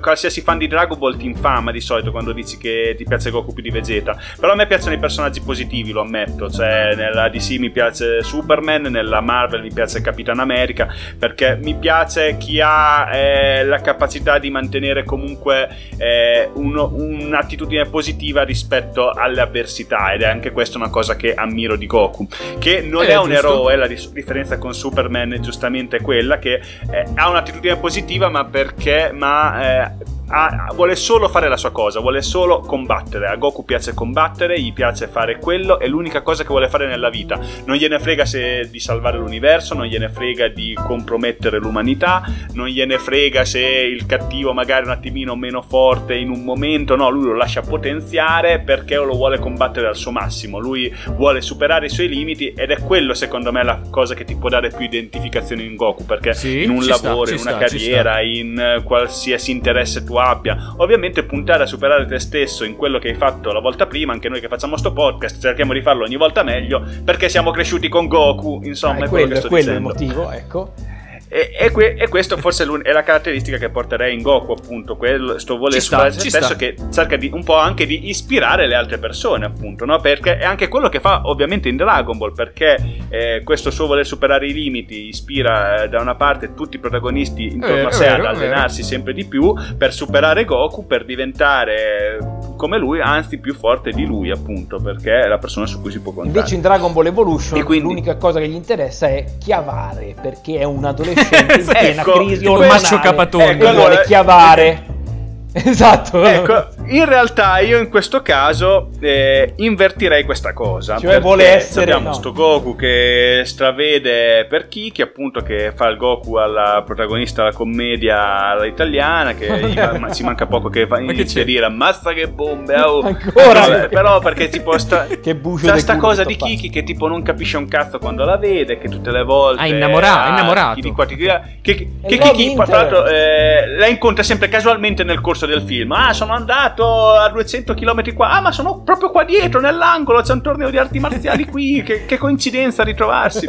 qualsiasi fan di Dragon Ball ti infama di solito quando dici che ti piace Goku più di Vegeta. Però a me piacciono i personaggi positivi, lo ammetto. Cioè, nella DC mi piace Superman, nella Marvel mi piace Capitan America, perché mi piace chi ha eh, la capacità di mantenere comunque eh, uno, un'attitudine positiva rispetto alle avversità ed è anche questa una cosa che ammiro di Goku che non eh, è un giusto. eroe la differenza con Superman giustamente è quella che eh, ha un'attitudine positiva ma perché ma eh, ha, vuole solo fare la sua cosa, vuole solo combattere. A Goku piace combattere, gli piace fare quello, è l'unica cosa che vuole fare nella vita. Non gliene frega se di salvare l'universo, non gliene frega di compromettere l'umanità, non gliene frega se il cattivo magari un attimino meno forte in un momento, no, lui lo lascia potenziare perché lo vuole combattere al suo massimo. Lui vuole superare i suoi limiti ed è quello secondo me la cosa che ti può dare più identificazione in Goku, perché sì, in un lavoro, sta, in una sta, carriera, in qualsiasi interesse tu tu abbia. Ovviamente puntare a superare te stesso in quello che hai fatto la volta prima, anche noi che facciamo sto podcast, cerchiamo di farlo ogni volta meglio, perché siamo cresciuti con Goku, insomma, ah, è quello, quello che sto quello dicendo. è il motivo, ecco. E, e, que- e, questo forse è la caratteristica che porterei in Goku, appunto, questo voler superare se stesso che cerca di, un po' anche di ispirare le altre persone, appunto, no? Perché è anche quello che fa ovviamente in Dragon Ball, perché eh, questo suo voler superare i limiti ispira eh, da una parte tutti i protagonisti intorno vero, a sé vero, ad allenarsi vero. sempre di più per superare Goku, per diventare come lui, anzi più forte di lui, appunto, perché è la persona su cui si può contare. Invece in Dragon Ball Evolution quindi... l'unica cosa che gli interessa è chiavare, perché è un adolescente in piena ecco, crisi ormonale. Macio Capatone. Ecco, vuole chiavare. Esatto. Ecco, in realtà io in questo caso eh, invertirei questa cosa. Cioè vuole essere... Abbiamo no. sto Goku che stravede per Kiki, appunto che fa il Goku alla protagonista della commedia all'italiana, che ma, ci manca poco che fa, inizia a dire ammazza che bombe. Oh. Ancora? Però perché tipo sta, che sta sta cosa di Kiki che tipo non capisce un cazzo quando la vede, che tutte le volte... Ah, innamorato, innamorato. Di qua, di là, che, che, che Kiki, tra l'altro, eh, la incontra sempre casualmente nel corso del film. Ah, sono andato a 200 km qua. Ah, ma sono proprio qua dietro, nell'angolo. C'è un torneo di arti marziali qui. che, che, coincidenza ritrovarsi.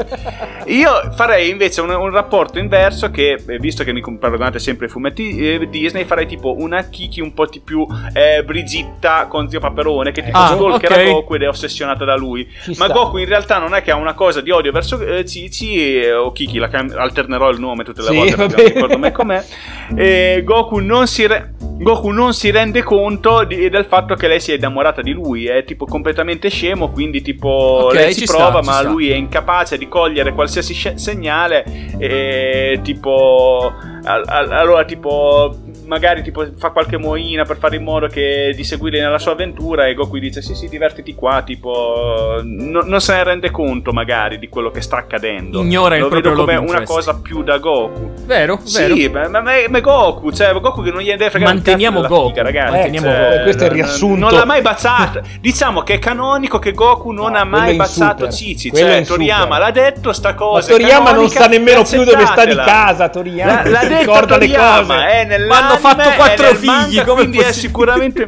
Io farei invece un, un, rapporto inverso. Che eh, visto che mi paragonate sempre ai fumetti eh, Disney, farei tipo una Kiki un po' di più eh, Brigitta con zio Paperone. Che tipo ah, stalkera okay. Goku ed è ossessionata da lui. Ci ma sta. Goku in realtà non è che ha una cosa di odio verso eh, Cici o Kiki. La cam- alternerò il nome tutte le sì, volte perché non ricordo mai com'è. E Goku non si. Re- Goku non si rende conto di, del fatto che lei si è innamorata di lui, è tipo completamente scemo, quindi tipo okay, lei si prova sta, ma lui è incapace di cogliere qualsiasi sc- segnale e tipo allora tipo magari tipo fa qualche moina per fare in modo che di seguire nella sua avventura e Goku dice sì sì divertiti qua tipo no, non se ne rende conto magari di quello che sta accadendo. Ignora lo il vedo come una cosa più da Goku. Vero vero. sì ma, ma, ma Goku cioè Goku che non gli deve fregare manteniamo Goku. figa, ragazzi manteniamo cioè, Goku. Questo è il riassunto. non l'ha mai baciato. Diciamo che è canonico che Goku non no, ha mai baciato Cici cioè Toriyama l'ha detto sta cosa ma Toriyama non sa nemmeno più dove sta di casa Toriyama l'ha detto Toriyama è nell'anime hanno fatto quattro figli, manga, come quindi è sicuramente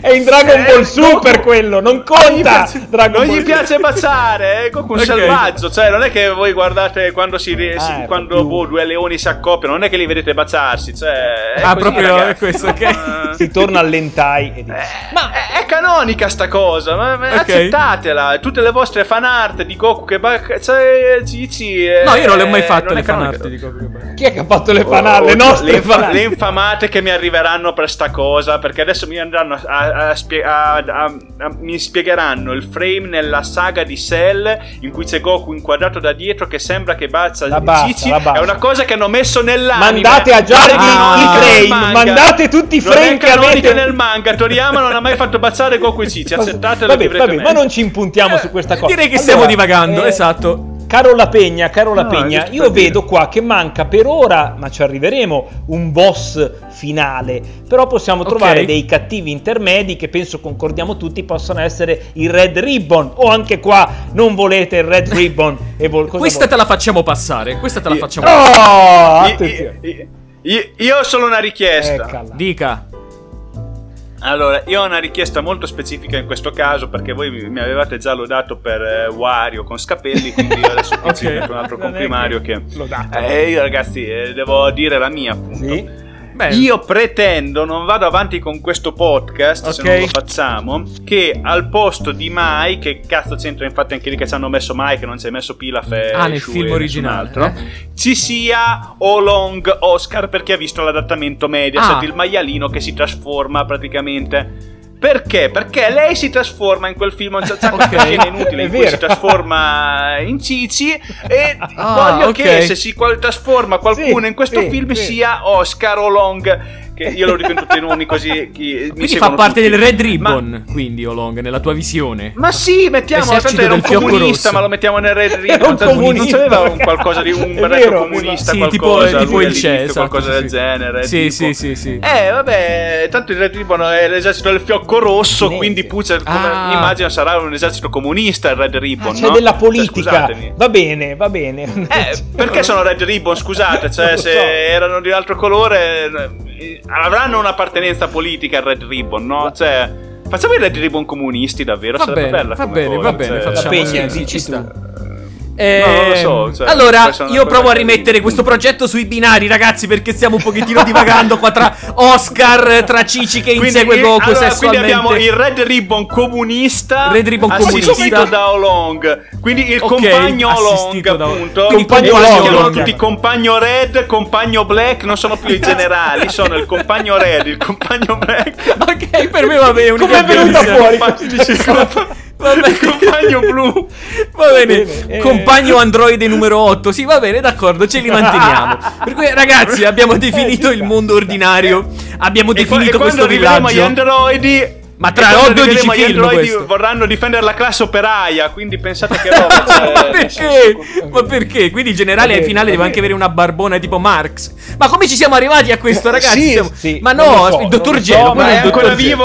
È in Dragon Ball Super Goku. quello, non conta. Non gli, non gli piace baciare, è Goku okay. selvaggio. Cioè, non è che voi guardate quando, si, ah, si quando boh, due leoni si accoppiano, non è che li vedete baciarsi. Cioè, ah, così, proprio ragazzi. è questo, ok. si torna all'entai e dice: eh, Ma è, è, canonica sta cosa, ma, okay. accettatela. Tutte le vostre fan art di Goku che bacia. Cioè, Cici. Eh, no, io non le ho mai fatte le fan art di Goku che bacia. Chi è che ha fatto le fan art? Oh, le nostre le, infa- le infamate che mi arriveranno per sta cosa, perché adesso mi andranno a a, a, a, mi spiegheranno il frame nella saga di Cell in cui c'è Goku inquadrato da dietro che sembra che bacia la basta, Cici. È una cosa che hanno messo nell'anime. Mandate a Jared ah, i frame. Mandate tutti i frame che avete nel manga. Toriyama non ha mai fatto baciare Goku e Cici. Accettatelo. Vabbè, vabbè, ma non ci impuntiamo eh, su questa cosa. Direi che allora, stiamo divagando. Eh, esatto. Carola Pegna, Carola no, Pegna, io vedo qua che manca per ora, ma ci arriveremo, un boss finale. Però possiamo trovare okay. dei cattivi intermedi che penso concordiamo tutti possano essere il Red Ribbon. O anche qua non volete il Red Ribbon. e vol- questa vol- te la facciamo passare. Questa te la facciamo oh, passare. Io, io, io, ho solo una richiesta. Eccala. Dica. Allora, io ho una richiesta molto specifica in questo caso perché voi mi avevate già lodato per eh, Wario con Scapelli, quindi io adesso ti okay. un altro comprimario che... Eh, io ragazzi eh, devo dire la mia appunto. Sì? Beh. Io pretendo, non vado avanti con questo podcast okay. se non lo facciamo, che al posto di Mai, che cazzo c'entra infatti anche lì che ci hanno messo Mai, che non ci hai messo Pilaf e Ah, nel film originale. Altro, eh? Ci sia Olong Oscar perché ha visto l'adattamento Mediaset, ah. il maialino che si trasforma praticamente perché? Perché lei si trasforma in quel film, un sacco okay. di scene inutili in cui si trasforma in Cici e ah, voglio okay. che se si trasforma qualcuno sì, in questo sì, film sì. sia Oscar o Long che io in tutti i nomi così chi, quindi fa parte tutti. del Red Ribbon ma, quindi Olong nella tua visione. Ma sì mettiamo tanto era un comunista rosso. ma lo mettiamo nel Red Ribbon non c'aveva un qualcosa di un berretto comunista sì, qualcosa tipo, tipo il CE esatto, qualcosa del genere sì sì sì sì. Eh vabbè tanto il Red Ribbon è l'esercito del fiocco rosso quindi Puccia come ah. immagino sarà un esercito comunista il Red Ribbon ah, c'è no? della politica. cioè, va bene va bene. Eh perché sono Red Ribbon? Scusate cioè se erano di un altro colore avranno un'appartenenza politica al Red Ribbon, no? Cioè, facciamo i Red Ribbon comunisti davvero, Va sarebbe bene, bella va come bene, cosa, va bene, cioè- facciamo La Pegna, sì, ci tu. Sta. No, non lo so, cioè, allora, io provo a rimettere questo progetto sui binari, ragazzi, perché stiamo un pochettino divagando qua tra Oscar, tra Cici che insegue il- Goku allora, quindi abbiamo il Red Ribbon comunista Red Ribbon assistito comunista. da Olong quindi il Ok, compagno Olong da- appunto quindi compagno Olong. chiamano tutti compagno Red compagno Black non sono più i generali sono il compagno Red il compagno Black Ok, per me va bene. Come è venuta fuori? Compa- dice il compa- Va bene. il compagno blu Va bene, bene, eh. compagno androide numero 8. Sì, va bene, d'accordo, ce li manteniamo. Per cui, ragazzi, abbiamo definito Eh, il mondo ordinario. Abbiamo e, qua- e definito questo arriveremo agli villaggio. androidi Ma tra quando 12 arriveremo agli film androidi questo. vorranno difendere la classe operaia quindi pensate che roba Ma cioè, perché? Ma perché? Quindi il generale al finale deve anche avere una barbona tipo Marx. Ma come ci siamo arrivati a questo, ragazzi? Sì, Siamo- sì, ma no, so, il dottor non lo so, Gelo, ma Ma è ancora Gelo. vivo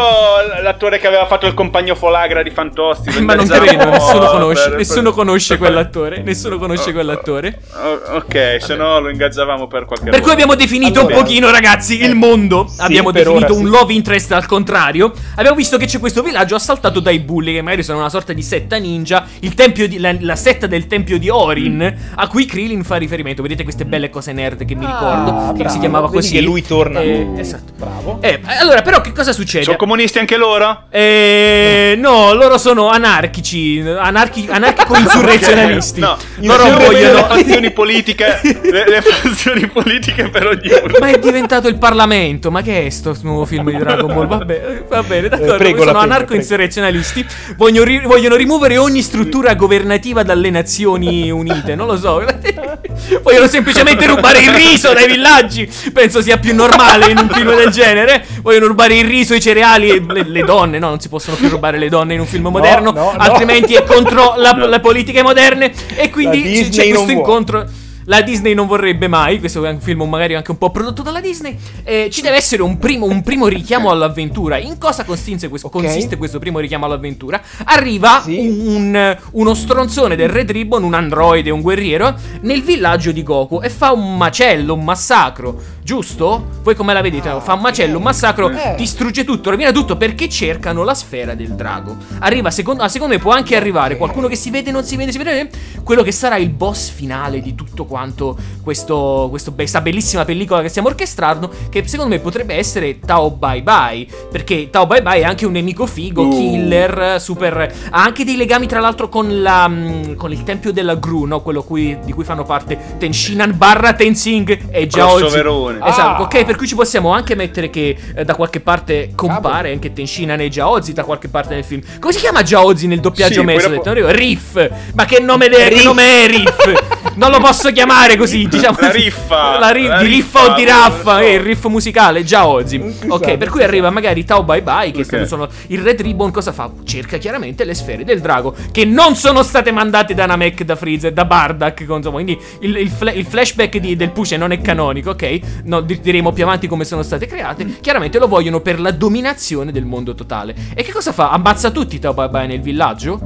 l'attore che aveva fatto il compagno Folagra di Fantozzi? lo Ma non credo, nessuno conosce, per- nessuno conosce per- quell'attore, nessuno conosce quell'attore. Oh, Ok, se no lo ingazzavamo per qualche Per cui abbiamo definito Allora- un pochino, ragazzi, il Eh, mondo. abbiamo definito ora un love interest al contrario. Abbiamo visto che c'è questo villaggio assaltato dai bulli, che magari sono una sorta di setta ninja. Il tempio di, la, la setta del tempio di Orin, a cui Krillin fa riferimento. Vedete queste belle cose nerd che mi ricordo. Ah, che bravo. si chiamava così. che lui torna. Eh, Mm, esatto. Bravo. Eh, allora, però, che cosa succede? Sono comunisti anche loro? Eh, no, loro sono anarchici, anarchi- anarchico-insurrezionalisti. No, loro vogliono... le fazioni politiche, le, le fazioni politiche per ognuno. Ma è diventato il Parlamento. Ma che è sto nuovo film di Dragon Ball? Vabbè, va bene, d'accordo. Prego, sono prego, anarco-insurrezionalisti. Vogliono, ri- vogliono rimuovere ogni struttura governativa dalle Nazioni Unite. Non lo so. vogliono semplicemente rubare il riso dai villaggi. Penso sia più normale in un film del genere. Vogliono rubare il riso, i cereali e le, le donne. No, non si possono più rubare le donne in un film moderno. no, no. altrimenti è contro la- No. le politiche moderne. E quindi c- c'è questo incontro. La Disney non vorrebbe mai, questo è un film magari anche un po' prodotto dalla Disney. eh, ci deve essere un primo, un primo richiamo all'avventura. In cosa consiste questo, Ok. consiste questo primo richiamo all'avventura? Arriva Sì. un- uno stronzone del Red Ribbon, un androide, un guerriero, nel villaggio di Goku e fa un macello, un massacro. Giusto? Voi come la vedete? Ah, fa un macello, un massacro, Eh. distrugge tutto, rovina tutto perché cercano la sfera del drago. Arriva, secondo, ah, secondo me può anche arrivare qualcuno che si vede, non si vede, si vede, quello che sarà il boss finale di tutto quanto questo, questo questa bellissima pellicola che stiamo orchestrando, che secondo me potrebbe essere Tao Bye Bye, perché Tao Bye Bye è anche un nemico figo, Uh. killer, super... ha anche dei legami tra l'altro con, la, mm, con il tempio della Gru, no? quello cui- di cui fanno parte Tenshinhan barra Tenzing e Jiaozi. Crossoverone. Esatto, Ah. ok, per cui ci possiamo anche mettere che eh, da qualche parte compare anche Tenshinhan e Jiaozi da qualche parte nel film. Come si chiama Jiaozi nel doppiaggio Sì, messo? dopo- Detto, Riff. Ma che nome, de- che Riff. nome è Riff? non lo posso chiamare così, diciamo. La riffa. La ri- La di riffa, riffa o di raffa, so. eh, il riff musicale. Esatto, Ok, per cui esatto. arriva magari Tao Bye Bye che Ok. sono il Red Ribbon cosa fa? Cerca chiaramente le sfere del drago che non sono state mandate da Namek, da Freezer, da Bardak, insomma, quindi il, il fla- il flashback di- del Puce non è canonico, ok? No, di- diremo più avanti come sono state create. Chiaramente lo vogliono per la dominazione del mondo totale. E che cosa fa? Ammazza tutti Tao Bye Bye nel villaggio?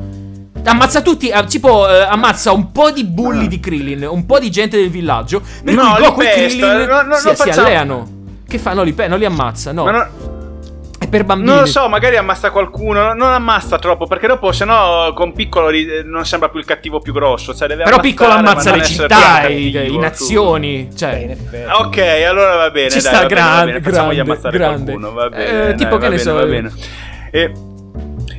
Ammazza tutti, eh, tipo eh, ammazza un po' di bulli di Krillin, un po' di gente del villaggio, per No, cui Goku e Krillin no, no, si, si alleano. Che fa? No, li, pe- non li ammazza, no. Per bambini. non lo so, magari ammazza qualcuno. non- ammazza troppo, perché dopo, se no, con piccolo eh, non sembra più il cattivo più grosso. Cioè, deve Però piccolo ma ammazza le città, i, nazioni. Eh, Cioè. Ok, allora va bene. Ci dai, sta, va bene, va grande, bene, Facciamogli grande, ammazzare grande. qualcuno. Va Eh, bene. tipo, dai, che va ne bene, so, Va eh. bene. E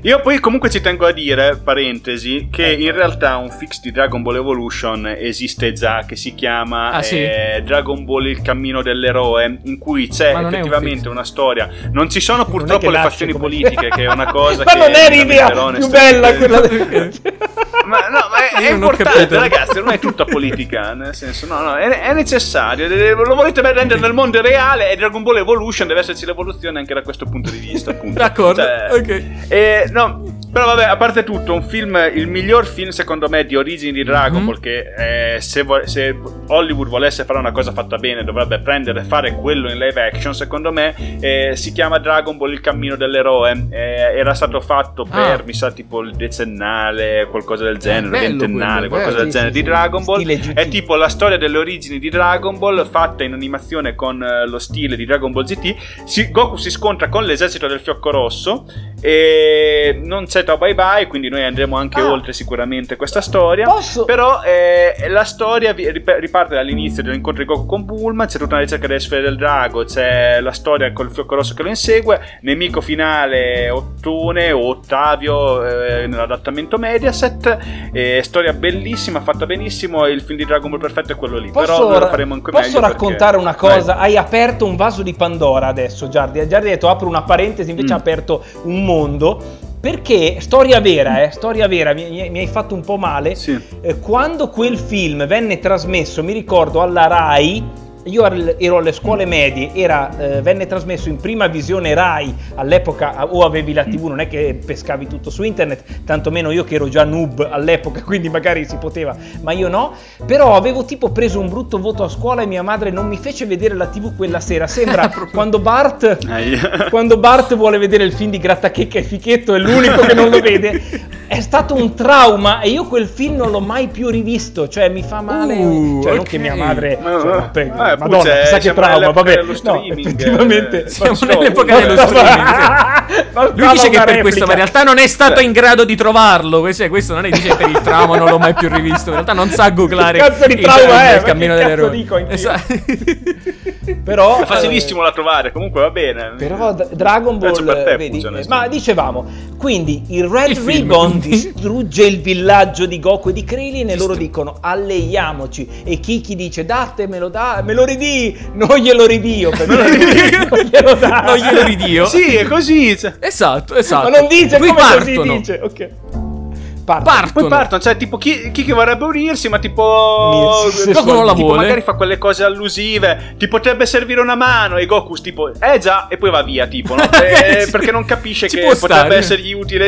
io poi comunque ci tengo a dire, parentesi, che Ecco. in realtà un fix di Dragon Ball Evolution esiste già, che si chiama Ah, sì? eh, Dragon Ball Il cammino dell'eroe, in cui c'è Ma un effettivamente fix. una storia. Non ci sono purtroppo le fazioni come- politiche, che è una cosa Ma che... non è l'idea più bella quella del... Ma no, ma è, è importante, ragazzi. Non è tutta politica. Nel senso, no, no, è, è necessario. eh, Lo volete rendere nel mondo reale e Dragon Ball Evolution deve esserci l'evoluzione anche da questo punto di vista. Appunto. D'accordo, Cioè, ok. Eh, no, Però vabbè, a parte tutto, un film, il miglior film secondo me di origini di Dragon Ball, Mhm. che eh, se, vo- se Hollywood volesse fare una cosa fatta bene dovrebbe prendere e fare quello in live action, secondo me eh, si chiama Dragon Ball il cammino dell'eroe. Eh, era stato fatto per, Ah. mi sa, tipo il decennale, qualcosa del genere, bello ventennale, qualcosa bello, del sì, genere sì, di sì. Dragon Ball. È tipo la storia delle origini di Dragon Ball fatta in animazione con eh, lo stile di Dragon Ball GT. Si- Goku si scontra con l'esercito del fiocco rosso e non c'è Tao Bye Bye, quindi noi andremo anche Ah. oltre sicuramente questa storia. Posso- Però eh, la storia riparte dall'inizio dell'incontro di Goku con Bulma, c'è tutta una ricerca delle sfere del drago, c'è la storia col fiocco rosso che lo insegue, nemico finale Ottone o Ottavio eh, nell'adattamento Mediaset, eh, storia bellissima, fatta benissimo, il film di Dragon Ball perfetto è quello lì, però Posso, noi lo faremo anche posso meglio raccontare perché- una cosa? Vai. Hai aperto un vaso di Pandora adesso, Giardi. Giardi ha detto apro una parentesi, invece Mm. ha aperto un mondo. Perché, storia vera, eh, storia vera, mi, mi- hai fatto un po' male. Sì. Eh, quando quel film venne trasmesso, mi ricordo alla Rai, io ero alle scuole medie, era, eh, venne trasmesso in prima visione Rai, all'epoca o avevi la TV, non è che pescavi tutto su internet, tantomeno io che ero già noob all'epoca, quindi magari si poteva, ma io no, però avevo tipo preso un brutto voto a scuola e mia madre non mi fece vedere la TV quella sera, sembra quando Bart... Quando Bart vuole vedere il film di Grattachecca e Fichetto è l'unico che non lo vede. È stato un trauma e io quel film non l'ho mai più rivisto. Cioè, mi fa male. Uh, cioè, non ok. che mia madre. Ma- cioè, no, prego, eh, Madonna, Pucce, chissà che siamo trauma. nell'epoca Vabbè, dello no, streaming, effettivamente. eh, Siamo nell'epoca dello streaming, Lui dice che per questo, ma in realtà non è stato in grado di trovarlo. Questo, questo non è dice per il trauma, non l'ho mai più rivisto. In realtà non sa googlare Che cazzo di il, trauma è? il cammino dico anch'io? Esatto. Però. È facilissimo da trovare, comunque va bene. eh, Però Dragon Ball, Penso per te, vedi, eh, ma dicevamo, quindi il Red Ribbon distrugge il villaggio di Goku e di Krillin e loro dicono alleiamoci e Kiki dice datemelo, da, me lo ridì, non glielo ridio, perché non glielo dà. Non glielo ridio. Sì, è così. Esatto, esatto. Ma non dice Qui come partono. così dice, ok. Partono. Partono. Poi partono, cioè tipo chi, chi che vorrebbe unirsi, ma tipo... Se- Goku non la tipo, vuole. magari fa quelle cose allusive, ti potrebbe servire una mano e Goku tipo, eh già, e poi va via tipo, no? Eh, Sì. perché non capisce Ci che potrebbe stare. essergli utile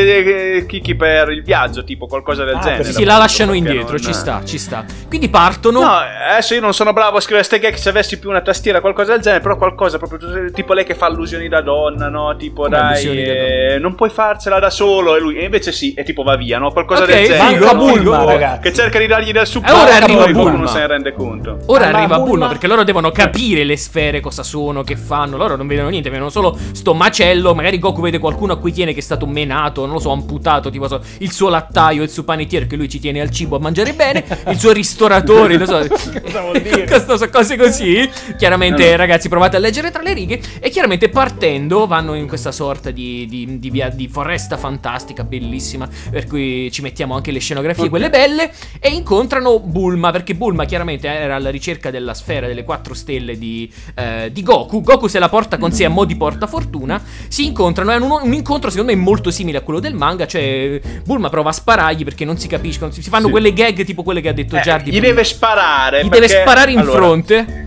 eh, Kiki per il viaggio, tipo qualcosa del Ah, genere. perché Sì, la lasciano indietro, non- ci sta, ci sta. Quindi partono. No, adesso io non sono bravo a scrivere ste gag se avessi più una tastiera qualcosa del genere, però qualcosa proprio tipo lei che fa allusioni da donna, no? Tipo Come dai, allusioni da eh, non puoi farcela da solo e lui e invece sì, e tipo va via, no? Qualcosa Ok, del genere. figo. Tipo, ragazzi. Che cerca di dargli del E supporto, ora e arriva poi Goku Bulma. non se ne rende conto. Ora ma arriva Bulma- Bulma perché loro devono capire le sfere cosa sono, che fanno. Loro non vedono niente, vedono solo sto macello. Magari Goku vede qualcuno a cui tiene che è stato menato, non lo so, amputato, tipo so, il suo lattaio, il suo panettiere, che lui ci tiene al cibo a mangiare bene, il suo ristoratore, non so. Cosa vuol dire? Cose così. Chiaramente, no. ragazzi, provate a leggere tra le righe. E chiaramente partendo vanno in questa sorta di, di- di via- di foresta fantastica, bellissima. Per cui ci mettiamo anche le scenografie, quelle belle. E incontrano Bulma. Perché Bulma chiaramente era alla ricerca della sfera delle quattro stelle di, eh, di Goku. Goku se la porta con sé a mo' di portafortuna. Si incontrano. È un, un incontro, secondo me, molto simile a quello del manga. Cioè, Bulma prova a sparargli perché non si capiscono. Si si fanno Sì. quelle gag tipo quelle che ha detto Eh, Giardi. gli prima. deve sparare. Gli perché- deve sparare in allora, fronte.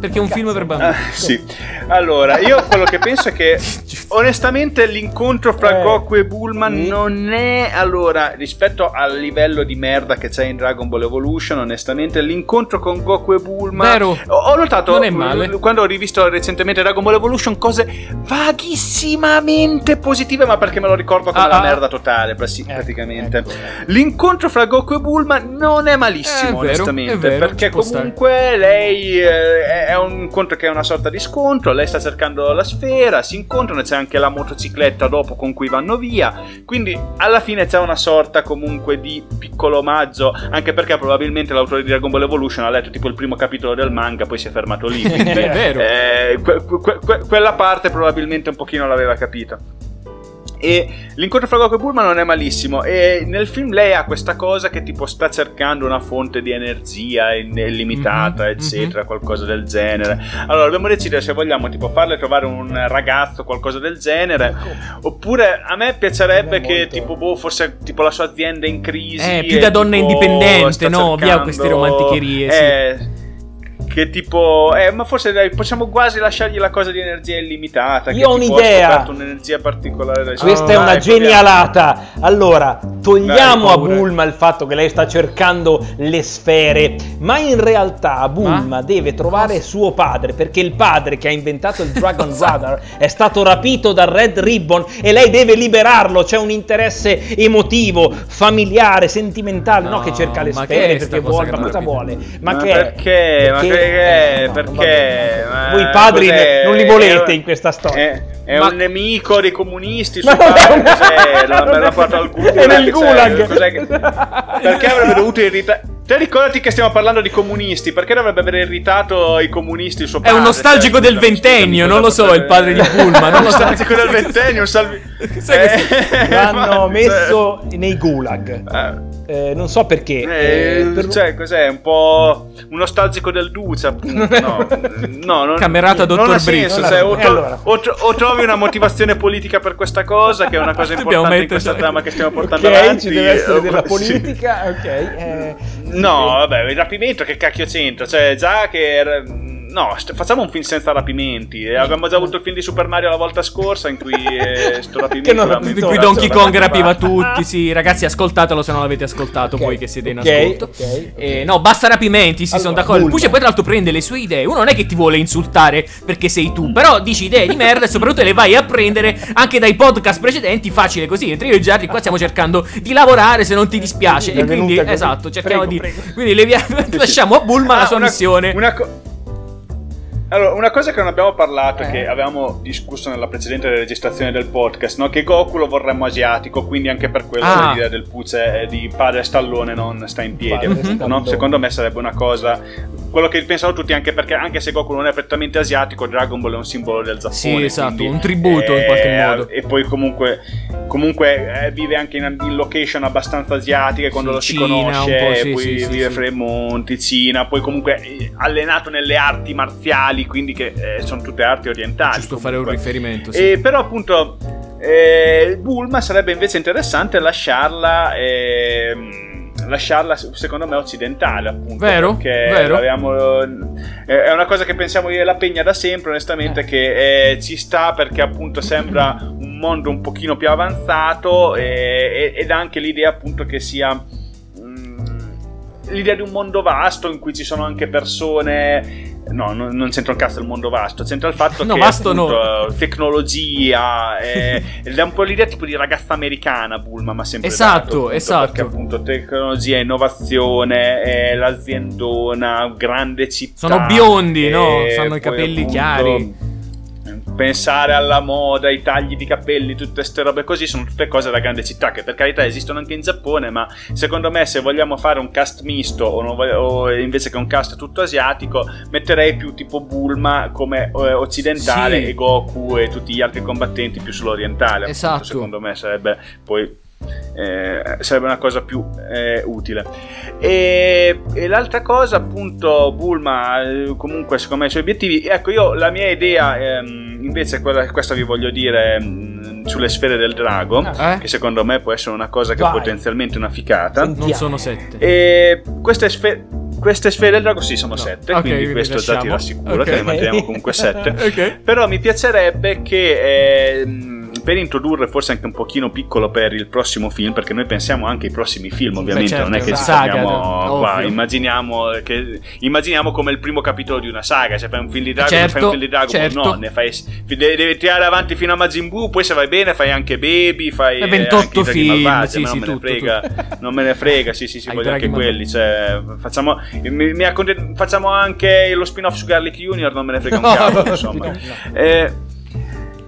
Perché è un film per bambini. Ah, sì. Allora, io quello che penso è che onestamente l'incontro fra Eh. Goku e Bulma Mm. non è allora rispetto al livello di merda che c'è in Dragon Ball Evolution, onestamente l'incontro con Goku e Bulma Vero. ho, notato Non è male. eh, quando ho rivisto recentemente Dragon Ball Evolution cose vaghissimamente positive, ma perché me lo ricordo come Ah, la ah. merda totale, Ecco, praticamente. ecco. L'incontro fra Goku e Bulma non è malissimo, È vero, onestamente, è vero, perché può stare. comunque lei eh, è un incontro che è una sorta di scontro, lei sta cercando la sfera, si incontrano, c'è anche la motocicletta dopo con cui vanno via, quindi alla fine c'è una sorta comunque di piccolo omaggio, anche perché probabilmente l'autore di Dragon Ball Evolution ha letto tipo il primo capitolo del manga, poi si è fermato lì, quindi È vero. eh, que- que- que- quella parte probabilmente un pochino l'aveva capita. E l'incontro fra Goku e Bulma non è malissimo. E nel film lei ha questa cosa che tipo sta cercando una fonte di energia illimitata, Mhm, eccetera, qualcosa del genere. Allora dobbiamo decidere se vogliamo tipo farle trovare un ragazzo, qualcosa del genere. Oppure a me piacerebbe che molto. tipo boh, fosse tipo la sua azienda in crisi. Eh, più da donna tipo, indipendente, no? Via cercando- queste romanticherie, sì. Che tipo, eh, ma forse dai, possiamo quasi lasciargli la cosa di energia illimitata. Io che ho un'idea. Ha scoperto un'energia particolare. del Questa è una Dai, proviamo. genialata. Allora, togliamo Dai, a. Bulma il fatto che lei sta cercando le sfere, ma in realtà Bulma deve trovare suo padre perché il padre che ha inventato il Dragon Radar è stato rapito dal Red Ribbon e lei deve liberarlo. C'è un interesse emotivo, familiare, sentimentale, no, No, che cerca le ma sfere che perché vuole, che ma cosa vuole? Ma, Ma che è? perché? Ma perché? Eh, no, Perché? Ma Voi padri cos'è? non li volete È- in questa storia. È, è Ma- un nemico dei comunisti. Ma Suo non è padre, un- cos'è? È- al gulag. è nel cioè, gulag. cos'è che- perché avrebbe dovuto irritare? Te ricordati che stiamo parlando di comunisti? Perché dovrebbe aver irritato i comunisti il suo È padre? un nostalgico Cioè, del ventennio, non lo so, il padre di Pullman, non lo so. nostalgico del ventennio, un salvi... Sai che- L'hanno ma- messo nei gulag. cioè, Eh, non so perché. eh, eh, per- cioè, cos'è? Un po' un nostalgico del Duce, appunto. No, no non, Camerata non Dottor senso. Brito. cioè, o, tro- allora? o tro- o trovi una motivazione politica per questa cosa, che è una cosa importante in metterci- questa trama che stiamo portando ok, avanti. ci deve essere eh, della sì. politica. Ok. eh, No, vabbè, il rapimento che cacchio c'entra? Cioè, già che... era- No, st- facciamo un film senza rapimenti. Eh, Abbiamo già avuto il film di Super Mario la volta scorsa in cui eh, sto rapimento... Che non Di cui Donkey Kong rapiva tutti, sì, ragazzi ascoltatelo se non l'avete ascoltato Ok, voi che siete in ok, ascolto. ok, ok. Eh, no, basta rapimenti, sì, Allora, sono d'accordo. Bulma. Puce poi tra l'altro prende le sue idee, uno non è che ti vuole insultare perché sei tu, però dici idee di merda e soprattutto le vai a prendere anche dai podcast precedenti, facile così, mentre io e Giardi qua stiamo cercando di lavorare se non ti dispiace e quindi esatto, cerchiamo Prego, di prego. quindi le via- lasciamo a Bulma la Ah, sua una- missione. Una co- allora, una cosa che non abbiamo parlato Eh. che avevamo discusso nella precedente registrazione del podcast, no? che Goku lo vorremmo asiatico, quindi anche per quello Ah. l'idea del Puce eh, di padre Stallone non sta in piedi. Appunto, no? Secondo me sarebbe una cosa, quello che pensano tutti, anche perché anche se Goku non è prettamente asiatico, Dragon Ball è un simbolo del Giappone. Sì, esatto, quindi, un tributo in qualche modo. E poi comunque, comunque eh, vive anche in, in location abbastanza asiatiche quando Sì, lo si Cina, conosce, po', sì, poi sì, sì, vive sì. Fremont, Cina, poi comunque eh, allenato nelle arti marziali, quindi che eh, sono tutte arti orientali. Giusto fare un comunque. riferimento, sì. E però appunto eh, Bulma sarebbe invece interessante lasciarla ehm, lasciarla secondo me occidentale appunto Vero, perché vero. eh, è una cosa che pensiamo io e la Pegna da sempre onestamente che eh, ci sta perché appunto sembra un mondo un pochino più avanzato eh, ed anche l'idea appunto che sia mm, l'idea di un mondo vasto in cui ci sono anche persone No, non, non c'entra un cazzo il mondo vasto, c'entra il fatto No, che vasto appunto, no. tecnologia eh, è un po' l'idea tipo di ragazza americana Bulma, ma sempre Esatto, dato, appunto, esatto. perché appunto tecnologia, innovazione, eh, l'aziendona, grande città. Sono biondi, no? eh, Sanno i capelli appunto, chiari. Pensare alla moda, ai tagli di capelli, tutte queste robe così sono tutte cose da grande città che per carità esistono anche in Giappone, ma secondo me se vogliamo fare un cast misto o, voglio- o invece che un cast tutto asiatico, metterei più tipo Bulma come eh, occidentale Sì. e Goku e tutti gli altri combattenti più sull'orientale. appunto. Esatto. Secondo me sarebbe poi eh, sarebbe una cosa più eh, utile. E, e l'altra cosa, appunto, Bulma, eh, comunque, secondo me, i suoi obiettivi. Ecco, io la mia idea, ehm, invece, quella, questa vi voglio dire mm, sulle sfere del drago, Eh? che secondo me può essere una cosa che Vai. è potenzialmente una ficata. Non sono sette. E queste sfere. Queste sfere del drago sì sono No. sette, Ok, quindi questo già ti lasciamo. rassicura, Ok. che ne manteniamo comunque sette. Ok. Però mi piacerebbe che ehm, per introdurre forse anche un pochino piccolo per il prossimo film, perché noi pensiamo anche ai prossimi film, ovviamente certo, non è che una ci fermiamo qua, immaginiamo, che, immaginiamo come il primo capitolo di una saga, se fai un film di Dragon, Certo, fai un film di Dragon, certo. no, ne fai, devi, devi tirare avanti fino a Majin Buu, poi se vai bene fai anche Baby, fai E 28 eh, film, malvagi, sì, ma non sì, me ne tutto, frega, non me ne frega, sì sì sì, voglio anche quelli, cioè, facciamo, mi, mi accontent- facciamo anche lo spin-off su Garlic Junior, non me ne frega un cavolo, insomma. Eh,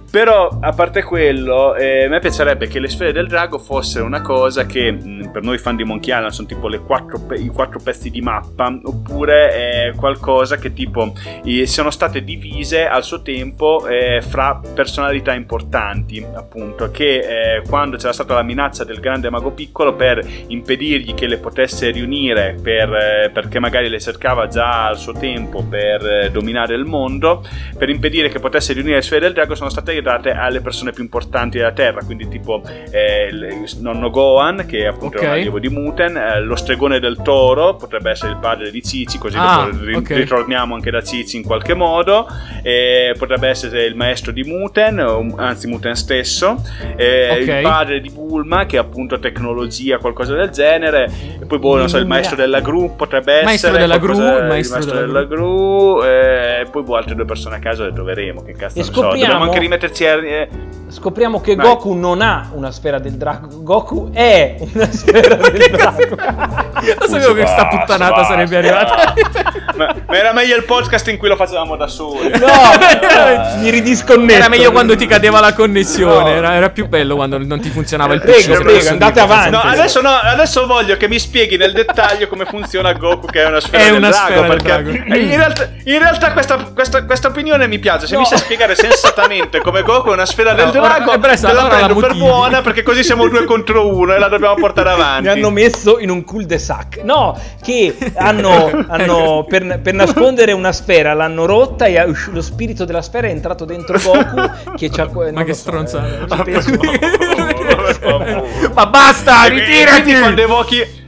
però, a parte quello, eh, a me piacerebbe che le sfere del drago fossero una cosa che mh, per noi fan di Monkey Island sono tipo quattro pe- i quattro pezzi di mappa, oppure eh, qualcosa che tipo eh, siano state divise al suo tempo eh, fra personalità importanti, appunto, che eh, quando c'era stata la minaccia del grande mago piccolo per impedirgli che le potesse riunire per, eh, perché magari le cercava già al suo tempo per dominare il mondo, per impedire che potesse riunire le sfere del drago sono state date alle persone più importanti della Terra, quindi tipo eh, il nonno Gohan, che appunto okay. è un allievo di Muten, eh, lo stregone del toro, potrebbe essere il padre di Cici, così ah, dopo okay. ritorniamo anche da Cici in qualche modo, potrebbe essere il maestro di Muten, anzi Muten stesso, okay. il padre di Bulma, che è appunto tecnologia, qualcosa del genere, e poi boh, non so, il maestro della gru potrebbe maestro essere... Della gru, il maestro, della, della gru, e poi boh, altre due persone a caso le troveremo, che cazzo ne so, dobbiamo anche rimetterci a... Eh, scopriamo che Vai. Goku non ha una sfera del drago. Goku è una sfera del drago. Lo sapevo che sta puttanata sarebbe arrivata. ma, ma, era meglio il podcast in cui lo facevamo da soli. No, mi ridisconnetto. Era meglio quando ti cadeva la connessione. No. Era, era, più bello quando non ti funzionava il prego, PC. Prego, andate avanti. No, adesso, no, adesso voglio che mi spieghi nel dettaglio come funziona Goku, che è una sfera è del una drago. Sfera perché del drago. In, realtà, in realtà questa, questa, questa, opinione mi piace. Se no. mi sai spiegare sensatamente come Goku è una sfera del drago, no, te la prendo per buona perché così siamo due contro uno e la dobbiamo portare avanti. Mi hanno messo in un cul-de-sac. No, che hanno, hanno per, per, nascondere una sfera l'hanno rotta e lo spirito della sfera è entrato dentro Goku che c'ha Ma che so, stronzata. Eh, Ma basta, ritirati! Quando evochi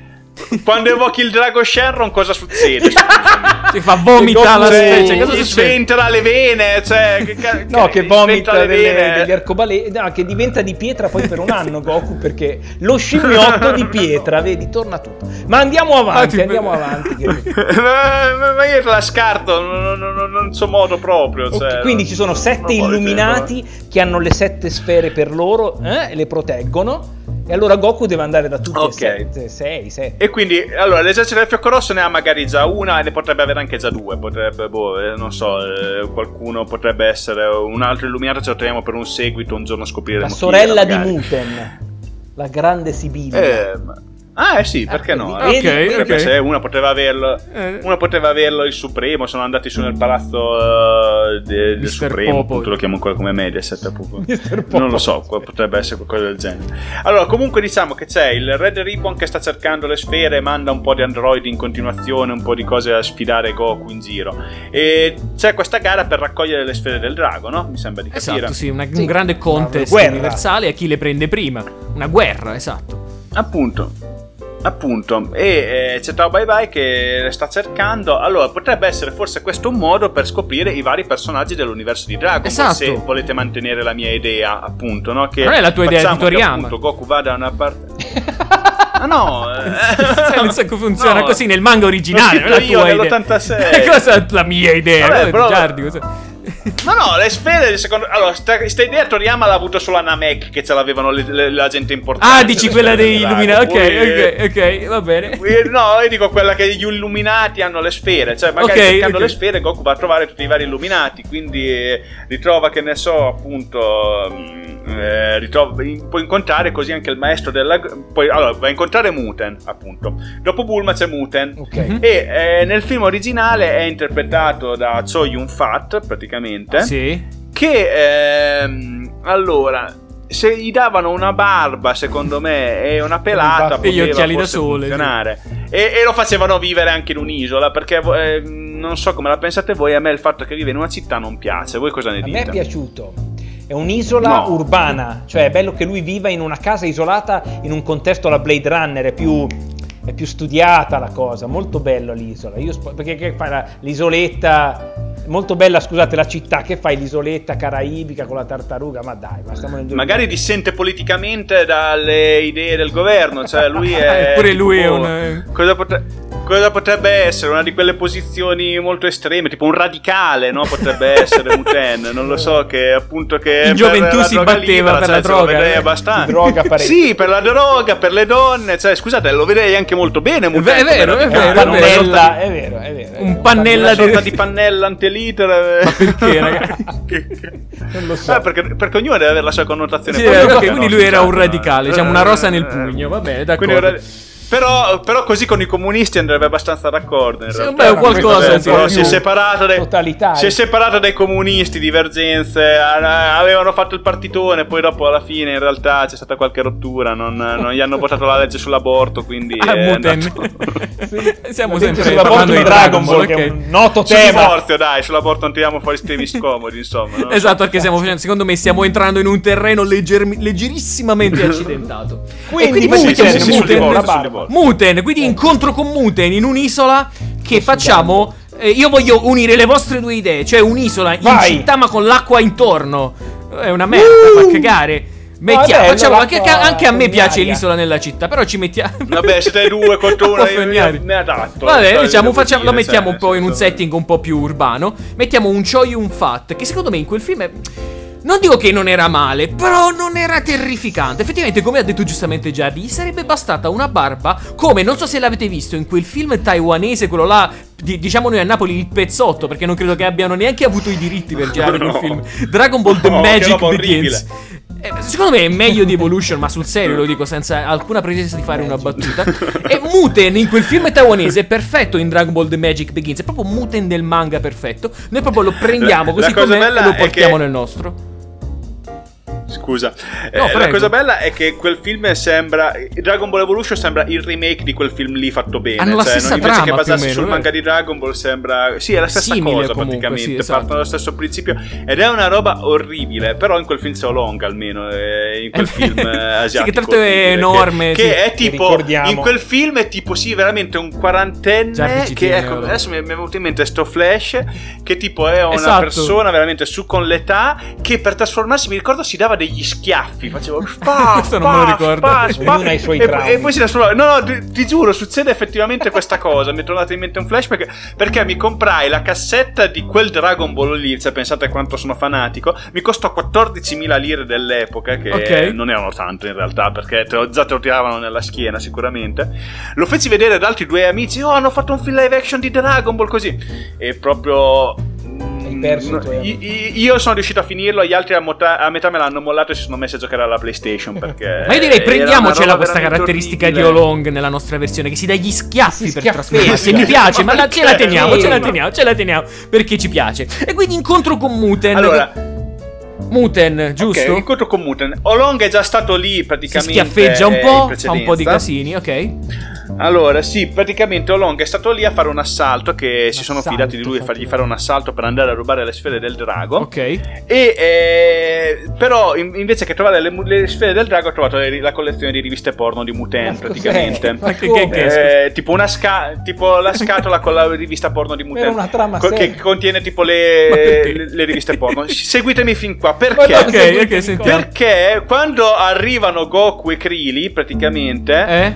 quando evochi il drago Shenron, cosa succede? Ti fa vomitare la specie. Cosa succede? Sventola le vene. Cioè, che, no, che vomita le vene degli arcobaleni. No, che diventa di pietra poi per un anno Goku. Perché lo scimmiotto di pietra, vedi, torna tutto. Ma andiamo avanti, ah, andiamo avanti. Che... ma, ma, io la scarto, non, non, non so modo proprio. Cioè, okay, quindi ci sono sette illuminati che hanno le sette sfere per loro eh, e le proteggono. E allora Goku deve andare da tutti okay. e 6, 6. E quindi, allora, l'esercito del fiocco rosso ne ha magari già una e ne potrebbe avere anche già due. Potrebbe, boh, eh, non so, eh, qualcuno potrebbe essere un altro illuminato, ce lo teniamo per un seguito, un giorno scopriremo. La sorella di Muten, la grande Sibilla. Eh, Ah, eh sì, perché no? Ok, okay. Se una poteva averlo, eh. una poteva averlo il Supremo. Sono andati su nel palazzo uh, de, del Supremo. Appunto, lo chiamo ancora come Mediaset. Appunto. Non lo so, potrebbe essere qualcosa del genere. Allora, comunque, diciamo che c'è il Red Ribbon che sta cercando le sfere. Manda un po' di android in continuazione, un po' di cose a sfidare Goku in giro. E c'è questa gara per raccogliere le sfere del drago, no? Mi sembra di capire. Esatto, sì, una, sì. un grande contest universale a chi le prende prima. Una guerra, esatto. Appunto. Appunto, e eh, c'è Tao Bye Bye che sta cercando. Allora, potrebbe essere forse questo un modo per scoprire i vari personaggi dell'universo di Dragon Ball. Esatto. Se volete mantenere la mia idea, appunto, no? Che non è la tua idea, di Toriyama. Appunto, Goku va da una parte. Ah no, eh, non so come funziona no. così nel manga originale. La tua io nell'86. Cosa è la mia idea? Vabbè, però... Giardi, cosa... Ma no, le sfere, secondo... Allora, questa idea Toriyama l'ha avuto solo a Namek, che ce l'avevano le, le, la gente importante. Ah, dici quella dei illuminati, ok, ok, ok, va bene. No, io dico quella che gli illuminati hanno le sfere, cioè magari okay, cercando okay. le sfere Goku va a trovare tutti i vari illuminati, quindi eh, ritrova, che ne so, appunto... Mm, eh, ritrova, può incontrare così anche il maestro della... Poi, allora, va a incontrare Muten, appunto. Dopo Bulma c'è Muten. Okay. E eh, nel film originale è interpretato da Cho Yun Fat, praticamente. Sì. Che, ehm, allora, se gli davano una barba, secondo me, e una pelata, e gli occhiali da sole, funzionare. Sì. E, e, lo facevano vivere anche in un'isola, perché eh, non so come la pensate voi, a me il fatto che vive in una città non piace. Voi cosa ne dite? A me è piaciuto. È un'isola no. urbana, cioè è bello che lui viva in una casa isolata in un contesto alla Blade Runner, è più, è più studiata la cosa, molto bella l'isola. Io, perché che fa l'isoletta molto bella, scusate, la città che fai l'isoletta caraibica con la tartaruga, ma dai, ma stiamo nel Magari dissente politicamente dalle idee del governo, cioè lui è Eppure lui tipo, è un cosa, potre... cosa, potrebbe essere? Una di quelle posizioni molto estreme, tipo un radicale, no? Potrebbe essere Muten, non lo so, che appunto che in gioventù si batteva libera, per cioè, la droga, eh? abbastanza. Droga sì, per la droga, per le donne, cioè scusate, lo vedrei anche molto bene Muten. È vero, è vero, è vero, è vero, è vero. Un pannella una sorta di pannella anteliter. Ma perché, ragazzi? non lo so. Eh, perché, perché, ognuno deve avere la sua connotazione. Sì, okay, quindi lui era un radicale, diciamo una rosa nel pugno, va bene, d'accordo. Quindi, Però, però, così con i comunisti andrebbe abbastanza d'accordo. In sì, realtà. Beh, qualcosa sì, però si è, separato dai, si è separato dai comunisti, divergenze. Avevano fatto il partitone, poi dopo alla fine in realtà c'è stata qualche rottura. Non, non gli hanno votato la legge sull'aborto. Quindi ah, è sì. Siamo sempre sull'aborto di Dragon Ball, okay. che è un noto tema. Sul divorzio, dai, sull'aborto non tiriamo fuori temi scomodi, insomma. No? Esatto, perché stiamo facendo, secondo me stiamo entrando in un terreno legger, leggerissimamente accidentato. Quindi, quindi Muten, Muten, Muten, Muten, quindi incontro con Muten in un'isola che facciamo... Eh, io voglio unire le vostre due idee, cioè un'isola in Vai. città ma con l'acqua intorno. È una merda, uh! fa cagare. Mettiamo, Vabbè, facciamo, anche, l'acqua anche a me piace fognaria. l'isola nella città, però ci mettiamo. Vabbè, siete due contro uno. Fognaria. Ne ha dato. Vabbè, Cioè, diciamo, devo facciamo, lo dire, mettiamo cioè, un po' in un senso- setting un po' più urbano. Mettiamo un Choi un Fat, che secondo me in quel film. È... Non dico che non era male, però non era terrificante. Effettivamente, come ha detto giustamente Giardi, gli sarebbe bastata una barba. Come non so se l'avete visto in quel film taiwanese, quello là. di- diciamo noi a Napoli il pezzotto, perché non credo che abbiano neanche avuto i diritti per girare quel No. film. Dragon Ball The No, Magic Begins. Eh, Secondo me è meglio di Evolution, ma sul serio lo dico senza alcuna pretesa di fare una battuta. E Muten in quel film taiwanese è perfetto in Dragon Ball The Magic Begins. È proprio Muten del manga perfetto. Noi proprio lo prendiamo così la cosa com'è bella e lo portiamo nel nostro. Scusa, Eh, No, la prego. cosa bella è che quel film sembra. Dragon Ball Evolution sembra il remake di quel film lì fatto bene. Hanno la cioè, stessa non- invece trama, che basarsi meno, sul eh. manga di Dragon Ball sembra. Sì, è la stessa Simile cosa comunque, praticamente. sì, esatto. Partono dallo stesso principio. Ed è una roba orribile. Però in quel film c'è Olong almeno. eh, in quel film eh, asiatico. Sì, che l'altro è enorme, Che, sì. che è tipo. In quel film è tipo, sì, veramente un quarantenne. Che ecco, adesso mi mi è venuto in mente sto flash. Che tipo è una Esatto. persona veramente su con l'età. Che per trasformarsi, mi ricordo, si dava degli schiaffi. Facevo spa, Questo non me lo spa, ricordo. spa, spa, suoi e, e poi si trasformava. No, no, ti, ti giuro, succede effettivamente questa cosa. Mi è tornato in mente un flashback. Perché mi comprai la cassetta di quel Dragon Ball lì. Cioè, pensate quanto sono fanatico. Mi costò 14.000 lire dell'epoca. Che Ok. non erano tanto in realtà. Perché te lo, già te lo tiravano nella schiena, sicuramente. Lo feci vedere ad altri due amici. Oh, hanno fatto un film live action di Dragon Ball così. E proprio. Hai perso i tuoi i- amici. i- io sono riuscito a finirlo, gli altri a, mota- a metà me l'hanno mollato e si sono messi a giocare alla PlayStation. Perché Ma io direi prendiamocela questa caratteristica di orribile. Olong nella nostra versione, che si dà gli schiaffi Si per trasformarsi. Mi piace, ma la- ce la teniamo, ce la Sì. teniamo, ce la teniamo, perché ci piace. E quindi incontro con Muten. Allora, Muten, giusto? ok, incontro con Muten. Olong è già stato lì si praticamente. schiaffeggia un eh, po', in fa un po' di casini, ok? Allora, sì, praticamente Olong è stato lì a fare un assalto. Che si sono assalto, fidati di lui a fargli fare un assalto per andare a rubare le sfere del drago. Ok. E eh, però in- invece che trovare le, le sfere del drago, ho trovato le la collezione di riviste porno di Muten praticamente. Ma Che- che- che- Eh, tipo, una sca- tipo la scatola con la rivista porno di Muten Era una trama co- che contiene tipo le, le- le riviste porno. Seguitemi fin qua perché? no, Ok, seguite ok, sentiamo. Perché quando arrivano Goku e Krili, praticamente, Eh?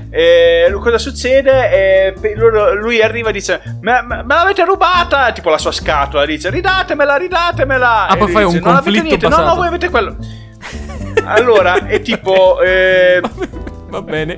eh, cosa succede? Eh, lui arriva e dice: Me, me- l'avete rubata? Tipo la sua scatola, dice: Ridatemela, ridatemela. Ah, E poi fai un non avete conflitto niente, no, no, voi avete quello. Allora, è tipo. eh, Va bene.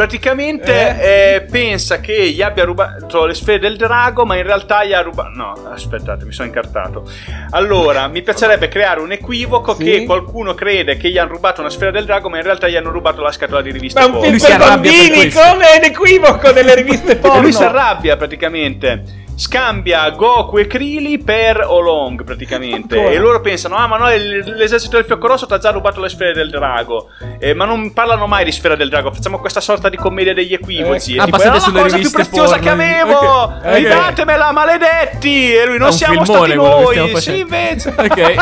Praticamente eh, pensa che gli abbia rubato le sfere del drago, ma in realtà gli ha rubato. No, aspettate, mi sono incartato. Allora, mi piacerebbe creare un equivoco Sì? che qualcuno crede che gli hanno rubato una sfera del drago, ma in realtà gli hanno rubato la scatola di riviste Ma è un porno. film Lui si per bambini, come è l'equivoco delle riviste E porno. lui si arrabbia praticamente. Scambia Goku e Krili per Olong praticamente. Ancora? E loro pensano: Ah, ma no, l'esercito del fiocco rosso ti ha già rubato le sfere del drago. Eh, ma non parlano mai di sfera del drago. Facciamo questa sorta di commedia degli equivoci. Eh. Ah, E tipo, basate "Era la cosa più preziosa porno." che avevo. Ok. Ok. Ridatemela, maledetti. E lui: Non siamo stati noi. Sì, invece. Ok.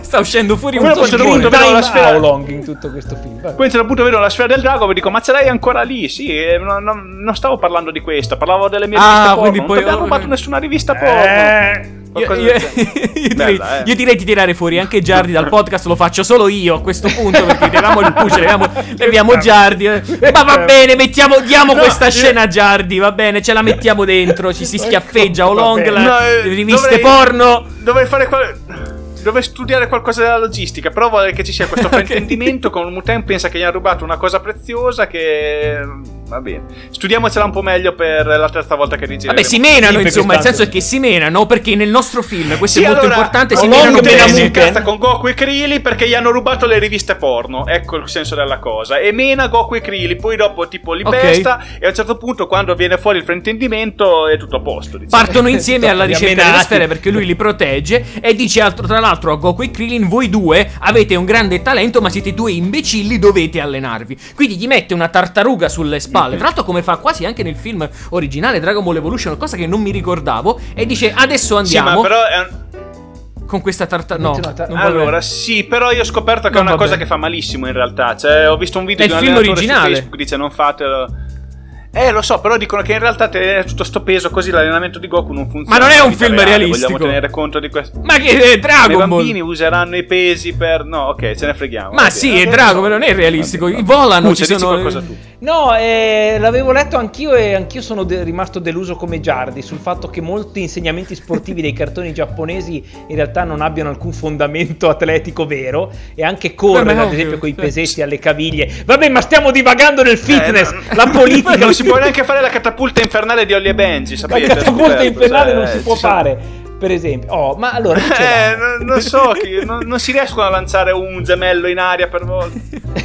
Sta uscendo fuori un filmone. punto vedo la sfera- Long in tutto questo film. Vabbè. Poi a un punto vedo la sfera del drago e dico: Ma ce l'hai ancora lì? Sì, eh, non, non- non stavo parlando di questa, parlavo delle mie Ah, riviste porno. Non poi- ti abbiamo rubato nessuna rivista porno. Io, io- io direi, Bella, eh. io direi di tirare fuori anche Giardi dal podcast, lo faccio solo io a questo punto perché leviamo il push, leviamo, leviamo Giardi. Ma va bene, mettiamo, diamo No, questa scena a Giardi, va bene, ce la mettiamo dentro, ci si schiaffeggia Va Olong, bene. la, No, eh, riviste dovrei- porno. Dovrei fare qual- Dovrei studiare qualcosa della logistica, però vorrei che ci sia questo fraintendimento con un Muten pensa che gli hanno rubato una cosa preziosa che Va bene. Studiamocela un po' meglio per la terza volta che rigireremo. Vabbè, si menano, insomma, il senso è che si menano perché nel nostro film, questo Sì, è molto allora, importante, si menano bene. incazza con Goku e Krillin perché gli hanno rubato le riviste porno. Ecco il senso della cosa. E mena Goku e Krillin, poi dopo tipo li Ok. pesta e a un certo punto quando viene fuori il fraintendimento è tutto a posto. diciamo. Partono insieme alla ricerca delle sfere perché lui li protegge e dice altro, tra l'altro a Goku e Krillin voi due avete un grande talento ma siete due imbecilli dovete allenarvi quindi gli mette una tartaruga sulle spalle Mhm. tra l'altro come fa quasi anche nel film originale Dragon Ball Evolution cosa che non mi ricordavo e dice adesso Sì, andiamo ma però è un- con questa tartaruga no Allora, sì, però io ho scoperto che Non è una cosa bene. che fa malissimo in realtà. Cioè, ho visto un video È di un film originale. Facebook dice non fatelo. Eh, lo so, però dicono che in realtà tenere tutto sto peso così l'allenamento di Goku non funziona. Ma non è un film reale, realistico. Vogliamo tenere conto di questo. ma che è I Dragon Ball bambini useranno i pesi per. No, ok, ce ne freghiamo. ma va sì è Eh, Dragon Ball so. non è realistico Va bene. volano ci dici sono qualcosa tu. No, eh, l'avevo letto anch'io e anch'io sono de- rimasto deluso come Giardi sul fatto che molti insegnamenti sportivi dei cartoni giapponesi in realtà non abbiano alcun fondamento atletico vero e anche correre, ad esempio, con i sì. pesetti alle caviglie. Vabbè, ma stiamo divagando nel fitness, Eh, no. la politica. Non si può neanche fare la catapulta infernale di Ollie e Benji, La sapete? catapulta Scoperto, infernale cioè, non si ci può sono- fare. Per esempio, oh, ma allora Eh, non, non so, chi- non, non si riescono a lanciare un gemello in aria per volta.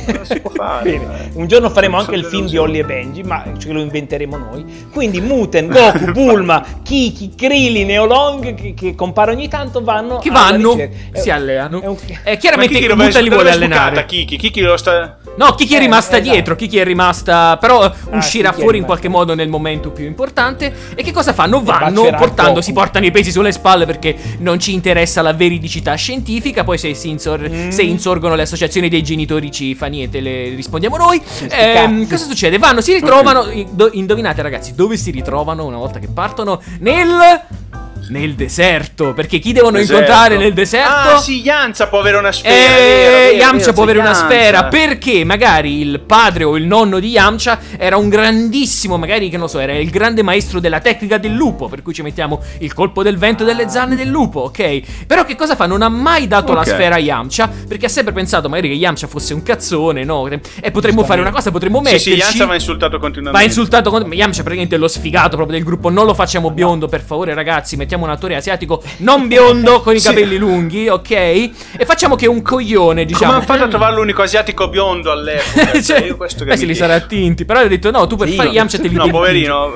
Non si può fare. Bene, un giorno faremo anche il film di. Ollie e Benji, ma ce lo inventeremo noi. Quindi Muten, Goku, Bulma, Kiki, Krillin e Olong che, che comparono ogni tanto vanno che vanno si alleano è un- eh, chiaramente Muta li vuole allenare Kiki, Kiki lo sta. No, Kiki è Eh, rimasta esatto. dietro, Kiki è rimasta, però uscirà Kiki è fuori in qualche modo nel momento più importante. E che cosa fanno? Vanno portando, si portano i pesi sulle spalle perché non ci interessa la veridicità scientifica. Poi se, insor- Mm. se insorgono le associazioni dei genitori ci fa niente, le rispondiamo noi. Cazzi. cosa succede? Vanno, si ritrovano, do- indovinate ragazzi, dove si ritrovano una volta che partono? Nel... Nel deserto, perché chi devono Deserto. incontrare nel deserto? Ah, sì, Yamcha può avere una sfera. Eh, Yamcha può avere una sfera perché magari il padre o il nonno di Yamcha era un grandissimo, magari che non so, era il grande maestro della tecnica del lupo, per cui ci mettiamo il colpo del vento delle zanne del lupo, ok? Però che cosa fa? Non ha mai dato la Ok. sfera a Yamcha perché ha sempre pensato magari che Yamcha fosse un cazzone, no? E potremmo fare una cosa, potremmo Sì, metterci sì, Yamcha va insultato continuamente. Va insultato con... Yamcha praticamente è lo sfigato proprio del gruppo. Non lo facciamo biondo, per favore, ragazzi. Mettiamo un attore asiatico non biondo con i Sì. capelli lunghi, ok? E facciamo che un coglione, Come diciamo. hanno fatto a trovare l'unico asiatico biondo all'epoca? Cioè, Io questo che beh, se li sarà tinti. Però ho detto, no, tu per Sì, fare. Yamcha te li No, poverino.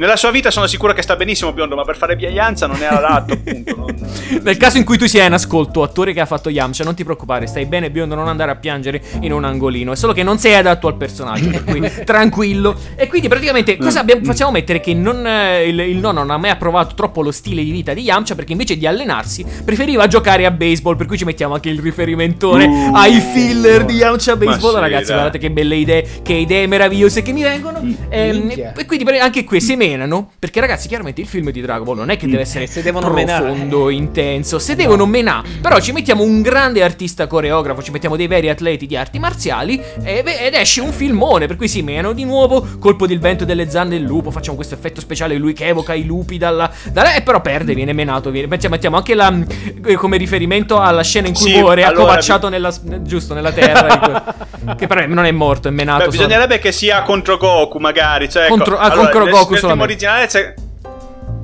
Nella sua vita sono sicuro che sta benissimo biondo, ma per fare Yamcha non è adatto, appunto. non- Nel caso in cui tu sia in ascolto, attore che ha fatto Yamcha, non ti preoccupare, stai bene biondo, non andare a piangere in un angolino. È solo che non sei adatto al personaggio, per cui tranquillo. E quindi praticamente cosa abbiamo- facciamo mettere? Che non, eh, il, il nonno non ha mai approvato troppo lo stile di vita di Yamcha perché invece di allenarsi preferiva giocare a baseball, per cui ci mettiamo anche il riferimentone Uh, ai filler di Yamcha ma Baseball. sì, Ragazzi, dai. guardate che belle idee, che idee meravigliose che mi vengono. Ehm, minchia. e quindi anche qui semenano, perché ragazzi, chiaramente il film di Dragon Ball non è che deve essere Eh, se devono menare. profondo, intenso. Se devono menare, però ci mettiamo un grande artista coreografo, ci mettiamo dei veri atleti di arti marziali e- ed esce un filmone. Per cui si menano di nuovo. Colpo del vento delle zanne del lupo. Facciamo questo effetto speciale. Lui che evoca i lupi dalla. dalla e però perde, viene menato. Viene, mettiamo mettiamo anche la, eh, come riferimento alla scena in cui Sì, muore, allora, accovacciato nella, giusto nella terra. ecco. che però non è morto, è menato. Beh, solo. bisognerebbe che sia contro Goku, magari. Cioè, ecco, Contro- ah, allora, contro Goku nel film originale c'è.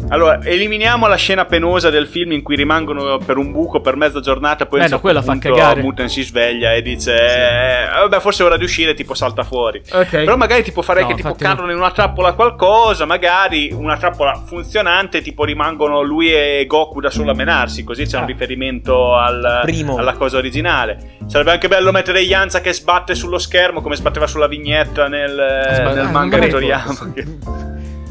Allora, eliminiamo la scena penosa del film in cui rimangono per un buco per mezza giornata. Poi Eh, un no, certo quella fa punto cagare. Muten si sveglia e dice: eh, Vabbè, forse è ora di uscire. Tipo, salta fuori. Ok. Però magari tipo farei No, che tipo infatti cadono in una trappola qualcosa. Magari una trappola funzionante. Tipo, rimangono lui e Goku da solo a menarsi. Così c'è un Ah. riferimento al- Primo. alla cosa originale. Sarebbe anche bello mettere Yanza che sbatte sullo schermo come sbatteva sulla vignetta nel, Sba- nel ah, manga di. Toriyama.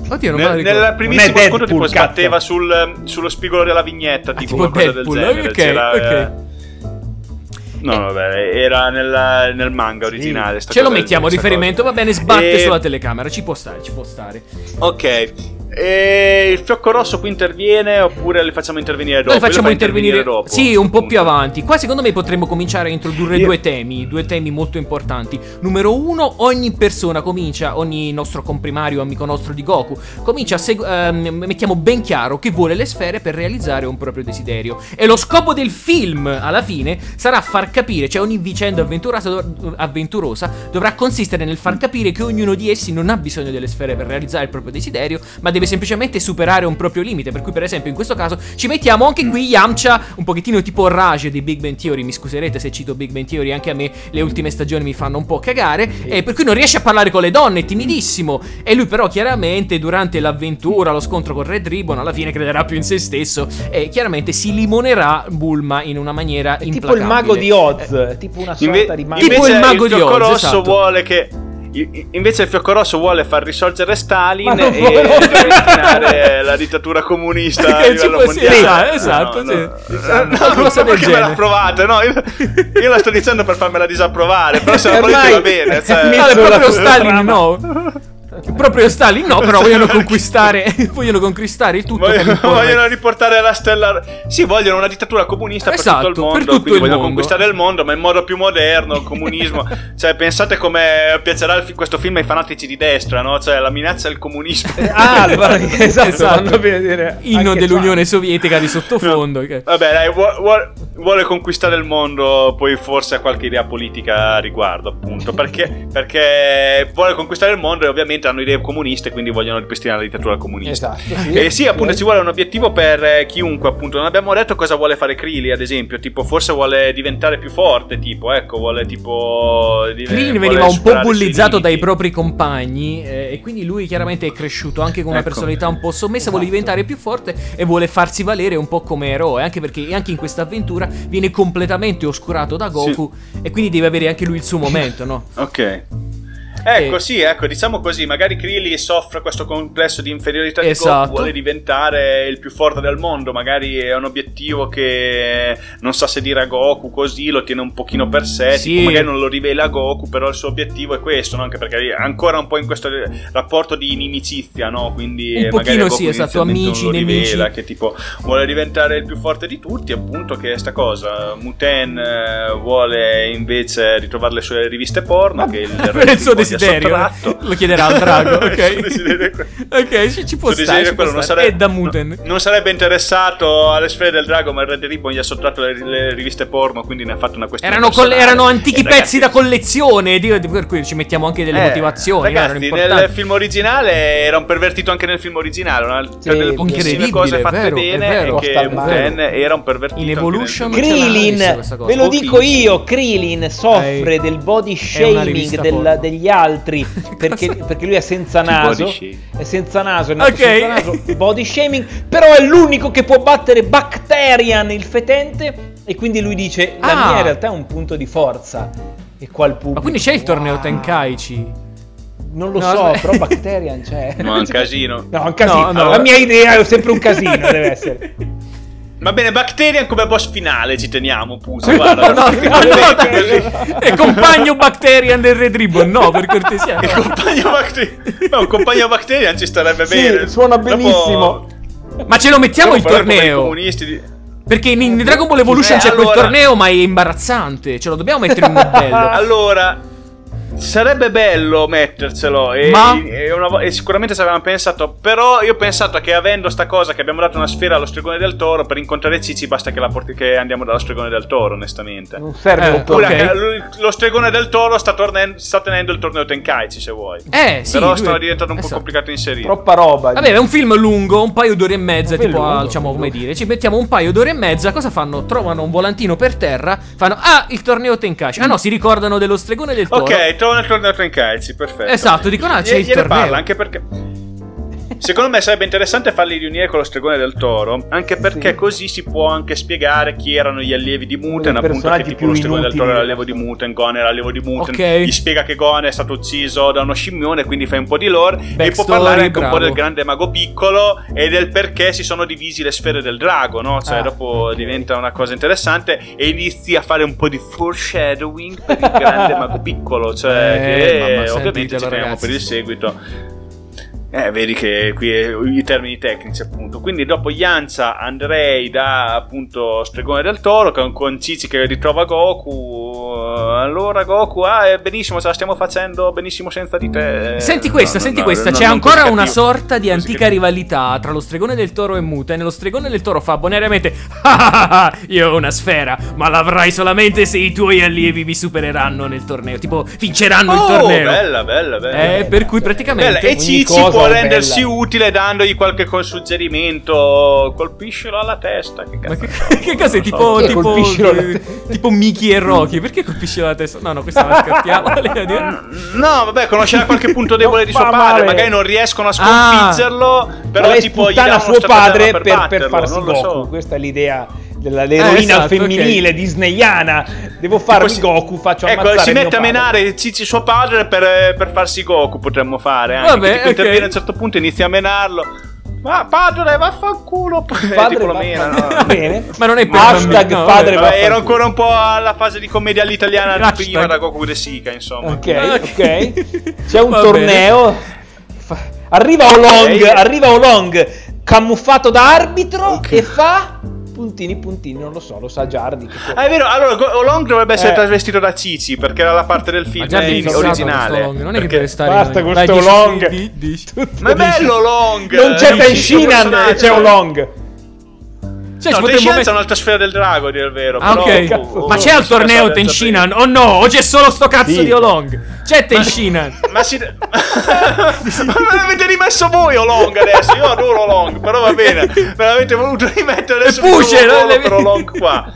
Oddio, non me Nel, ricordo. nel Non primissimo è sconto tipo Deadpool, sbatteva sul- sullo spigolo della vignetta, Ah, tipo, tipo qualcosa Deadpool, del genere. ok, C'era, ok. eh, No, vabbè, era nella- nel manga originale. sta Ce lo mettiamo a riferimento, cosa. va bene, sbatte E- sulla telecamera, ci può stare, ci può stare. Ok. E il fiocco rosso qui interviene oppure li facciamo intervenire dopo? Noi facciamo intervenire, dopo. Sì, un po' più avanti. Qua secondo me potremmo cominciare a introdurre Io- due temi, due temi molto importanti. Numero uno, ogni persona comincia, ogni nostro comprimario, amico nostro di Goku, comincia a segu- ehm, mettiamo ben chiaro che vuole le sfere per realizzare un proprio desiderio. E lo scopo del film, alla fine, sarà far capire, cioè ogni vicenda avventurosa, avventurosa dovrà consistere nel far capire che ognuno di essi non ha bisogno delle sfere per realizzare il proprio desiderio, ma deve semplicemente superare un proprio limite. Per cui, per esempio, in questo caso ci mettiamo anche qui Yamcha, un pochettino tipo Rage di Big Bang Theory. Mi scuserete se cito Big Bang Theory, anche a me le ultime stagioni mi fanno un po' cagare. E per cui non riesce a parlare con le donne, è timidissimo. E lui, però, chiaramente, durante l'avventura, lo scontro con Red Ribbon, alla fine crederà più in se stesso. E chiaramente si limonerà Bulma in una maniera È tipo implacabile. il mago di Oz, tipo una sorta Inve- di mago. Tipo il mago di fiocco Oz, rosso esatto. vuole che Invece il fiocco rosso vuole far risorgere Stalin non e ripristinare la dittatura comunista a Che livello tipo- sì, mondiale. esatto, No, sì. no, Eh, no, no, del perché me genere. approvate, no? Io, io la sto dicendo per farmela disapprovare, però se la volete va bene. Cioè, Mi- No, proprio. Stalin, no. Proprio Stalin, no, però vogliono conquistare, vogliono conquistare il tutto. per Vogliono, vogliono riportare la stella. Sì, vogliono una dittatura comunista Esatto, per tutto il per mondo. tutto quindi il vogliono mondo. conquistare il mondo, ma in modo più moderno. Il comunismo. cioè, pensate come piacerà fi- questo film ai fanatici di destra, no? Cioè, la minaccia al comunismo. Ah, esatto, Esatto. vedere Inno anche dell'Unione Sovietica di sottofondo. che- Vabbè, dai, vuo- vuo- vuole conquistare il mondo, poi forse ha qualche idea politica a riguardo, appunto. Perché, perché vuole conquistare il mondo e ovviamente hanno idee comuniste, quindi vogliono ripristinare la dittatura comunista. Esatto, sì. E sì, appunto, Eh. ci vuole un obiettivo per eh, chiunque, appunto. Non abbiamo detto cosa vuole fare Krili, ad esempio. Tipo, forse vuole diventare più forte, tipo, ecco, vuole tipo... vuole veniva un po' bullizzato dai propri compagni eh, e quindi lui chiaramente è cresciuto anche con una Ecco. personalità un po' sommessa, vuole Esatto. diventare più forte e vuole farsi valere un po' come eroe, anche perché anche in questa avventura viene completamente oscurato da Goku e quindi deve avere anche lui il suo momento, no? Ok. Ecco, E- sì, ecco, diciamo così, magari Krili soffre questo complesso di inferiorità di Esatto. Goku, vuole diventare il più forte del mondo, magari è un obiettivo che non sa se dire a Goku così, lo tiene un pochino per sé, Sì. tipo, magari non lo rivela a Goku, però il suo obiettivo è questo, no? Anche perché è ancora un po' in questo rapporto di inimicizia, no? Quindi Un magari pochino Goku sì, esatto, amici, non lo rivela, nemici. che tipo vuole diventare il più forte di tutti, appunto che è sta cosa. Muten eh, vuole invece ritrovare le sue riviste porno, che il il suo ha desiderio sottratto. lo chiederà al drago, ok? ok, ci, ci può stare, ci è può stare. sarebbe, E da Muten. no- non sarebbe interessato alle sfere del drago, ma il Red Ribbon gli ha sottratto le, le riviste porno, quindi ne ha fatto una questione Erano, coll- erano antichi Eh, pezzi ragazzi, da collezione, per cui ci mettiamo anche delle eh, motivazioni, Ragazzi, nel film originale era un pervertito anche nel film originale. Una, Sì, per delle cose fatte vero, bene vero. e che Muten era un pervertito. In Evolution Krillin, ve lo dico io, Krillin soffre del body shaming degli altri perché, Cosa? perché lui è senza naso, è senza naso, è nato Ok. senza naso, body shaming, però è l'unico che può battere Bacterian, il fetente, e quindi lui dice, la Ah. mia in realtà è un punto di forza. E qua il pubblico... Ma quindi c'è il torneo "Wow". Tenkaichi? Non lo No, so, aspetta. però Bacterian c'è. No, è un casino. No, è un casino. No, no. La mia idea è sempre un casino, deve essere. Va bene, Bacterian come boss finale ci teniamo, Puso. Guarda, no, no, no, è compagno Bacterian del Red Ribbon, no, per cortesia. Il compagno Bacterian. No, un compagno Bacterian ci starebbe Sì, bene. suona Dopo- benissimo. Ma ce lo mettiamo il dopo faremo come i torneo? di- Perché in, in Dragon Ball Evolution Eh, c'è quel allora- torneo, ma è imbarazzante. Ce lo dobbiamo mettere in un bello. Allora, sarebbe bello mettercelo. E, Ma- e una e sicuramente ci avevamo pensato. Però io ho pensato che avendo sta cosa che abbiamo dato una sfera allo stregone del toro, per incontrare Cici basta che, la porti- che andiamo dallo stregone del toro, onestamente. Non serve Eh, Oppure ok. anche lui- lo stregone del toro sta, tornen- sta tenendo il torneo Tenkaichi, se vuoi. Eh, sì. Però lui sta è- diventando un po' esatto. complicato inserire. Troppa roba. Vabbè, è un film lungo, un paio d'ore e mezza, tipo, lungo, diciamo, lungo. come dire. Ci mettiamo un paio d'ore e mezza, cosa fanno? Trovano un volantino per terra, fanno, ah, il torneo Tenkaichi. Ah no, si ricordano dello stregone del toro. Ok, trovano il torneo Tenkaichi, perfetto. Esatto, dicono, ah, c'è Glie- il torneo. parla, anche perché... Secondo me sarebbe interessante farli riunire con lo stregone del toro, anche perché Sì. così si può anche spiegare chi erano gli allievi di Muten, appunto che tipo lo stregone del toro era inutili. allievo di Muten, Gon era allievo di Muten, Ok. gli spiega che Gon è stato ucciso da uno scimmione, quindi fai un po' di lore, e può Backstory, parlare anche un po' bravo. del grande mago piccolo e del perché si sono divisi le sfere del drago, no? Cioè Ah, dopo ok. diventa una cosa interessante e inizi a fare un po' di foreshadowing per il grande mago piccolo, cioè Eh, che ovviamente ci teniamo ragazzi. per il seguito. Eh, vedi che qui è, i termini tecnici, appunto. Quindi dopo Yanza andrei da appunto Stregone del Toro con, con Cici che ritrova Goku. Allora, Goku, ah, è benissimo, ce la stiamo facendo benissimo senza di te. Senti questa, No, senti no, questa. no, C'è ancora una cattivo. sorta di antica rivalità tra lo stregone del toro e Muta. E nello stregone del toro fa bonariamente: "Ah, ah, ah, Io ho una sfera, ma l'avrai solamente se i tuoi allievi mi supereranno nel torneo. Tipo, vinceranno il Oh, torneo. bella, bella, bella. Eh, per cui praticamente. Bella, E Cici cosa può rendersi bella. utile dandogli qualche suggerimento. Colpiscilo alla testa. Che Ma cazzo che, so, che cos'è? non Tipo, so. Tipo, eh, tipo Mickey e Rocky. Perché colpiscilo la testa? No, no, questa la scattiamo. No, vabbè, conoscerà qualche punto debole di suo padre. male. Magari non riescono a Ah. sconfiggerlo. Però, Lei tipo, gli danno suo padre per, per batterlo, farsi non lo Goku. so. Questa è l'idea dell'eroina Eh, esatto, femminile disneyana. Devo farmi si- Goku, faccio Ecco, ammazzare si mette a menare Cici suo padre per, per farsi Goku. Potremmo fare anche. Vabbè, tipo ok. interviene a un certo punto, inizia a menarlo. Ma padre, vaffanculo. Padre, tipo lo va- mena, va no? bene. Ma non è per Hashtag no, padre vabbè. Vabbè, ero ancora un po' alla fase di commedia all'italiana Hashtag. prima da Goku De Sica, insomma. Ok, ok. C'è un Va torneo. Fa- Arriva Olong, Ok. arriva Olong camuffato da arbitro Ok. e fa puntini puntini, non lo so, lo sa Giardi. che- Ah, è vero, allora Olong dovrebbe essere Eh. trasvestito da Cici perché era la parte del film fissato originale. Long, Non è che Perché- deve stare. Basta questo dici, Olong. di- di- Ma è bello Olong! Non c'è Eh, personaggio. e c'è Olong. Cioè, No, Tenshinhan met- c'è un'altra sfera del drago, a dire il vero. Ah, però- ok. cazzo. oh, Ma c'è oh, al torneo passa Tenshinhan? Oh no, o c'è solo sto cazzo Sì. di Olong? C'è Tenshinhan. Ma si. Ma me l'avete rimesso voi Olong adesso. Io adoro Olong, però va bene. Me l'avete voluto rimettere adesso. Puce, no? solo per Olong qua.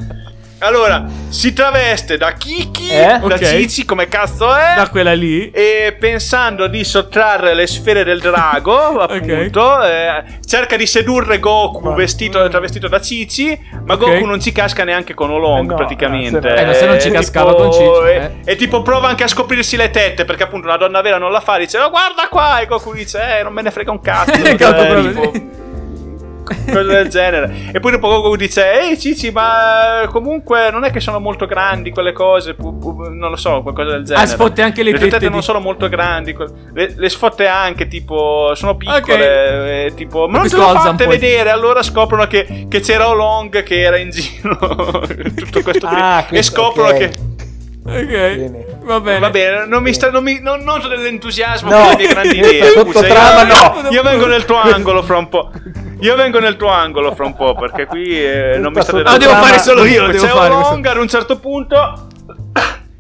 Allora, si traveste da Kiki, Eh? da Ok. Cici, come cazzo è? Da quella lì. E pensando di sottrarre le sfere del drago, appunto, eh, cerca di sedurre Goku Ma- vestito, travestito da Cici, ma Ok. Goku non ci casca neanche con Olong, Eh no, praticamente. eh, se no- Eh, ma se non ci È cascava tipo- con Cici, E, eh. e tipo prova anche a scoprirsi le tette, perché appunto una donna vera non la fa, dice "Oh, guarda qua, e Goku dice eh, non me ne frega un cazzo. Eh, Cioè, proprio tipo. cose del genere. E poi dopo Goku dice: Ehi Cici, ma comunque non è che sono molto grandi quelle cose. pu- pu- non lo so, qualcosa del genere. Ah, sfotte anche le tue tette di- non sono molto grandi. que- Le, le sfotte anche, tipo, sono piccole. eh, tipo, ma non te lo fate vedere. Allora scoprono che, che c'era Olong che era in giro. Tutto questo Ah, e questo- scoprono ok. che. Ok. Bene. Va bene. Va bene, non mi sta, non, mi, non noto dell'entusiasmo No, per le mie grandi idee. sotto trama io, no. io vengo nel tuo angolo fra un po'. Io vengo nel tuo angolo fra un po' perché qui eh, non mi state sotto Ah, devo fare solo io, devo C'è fare un questo. Long ad un certo punto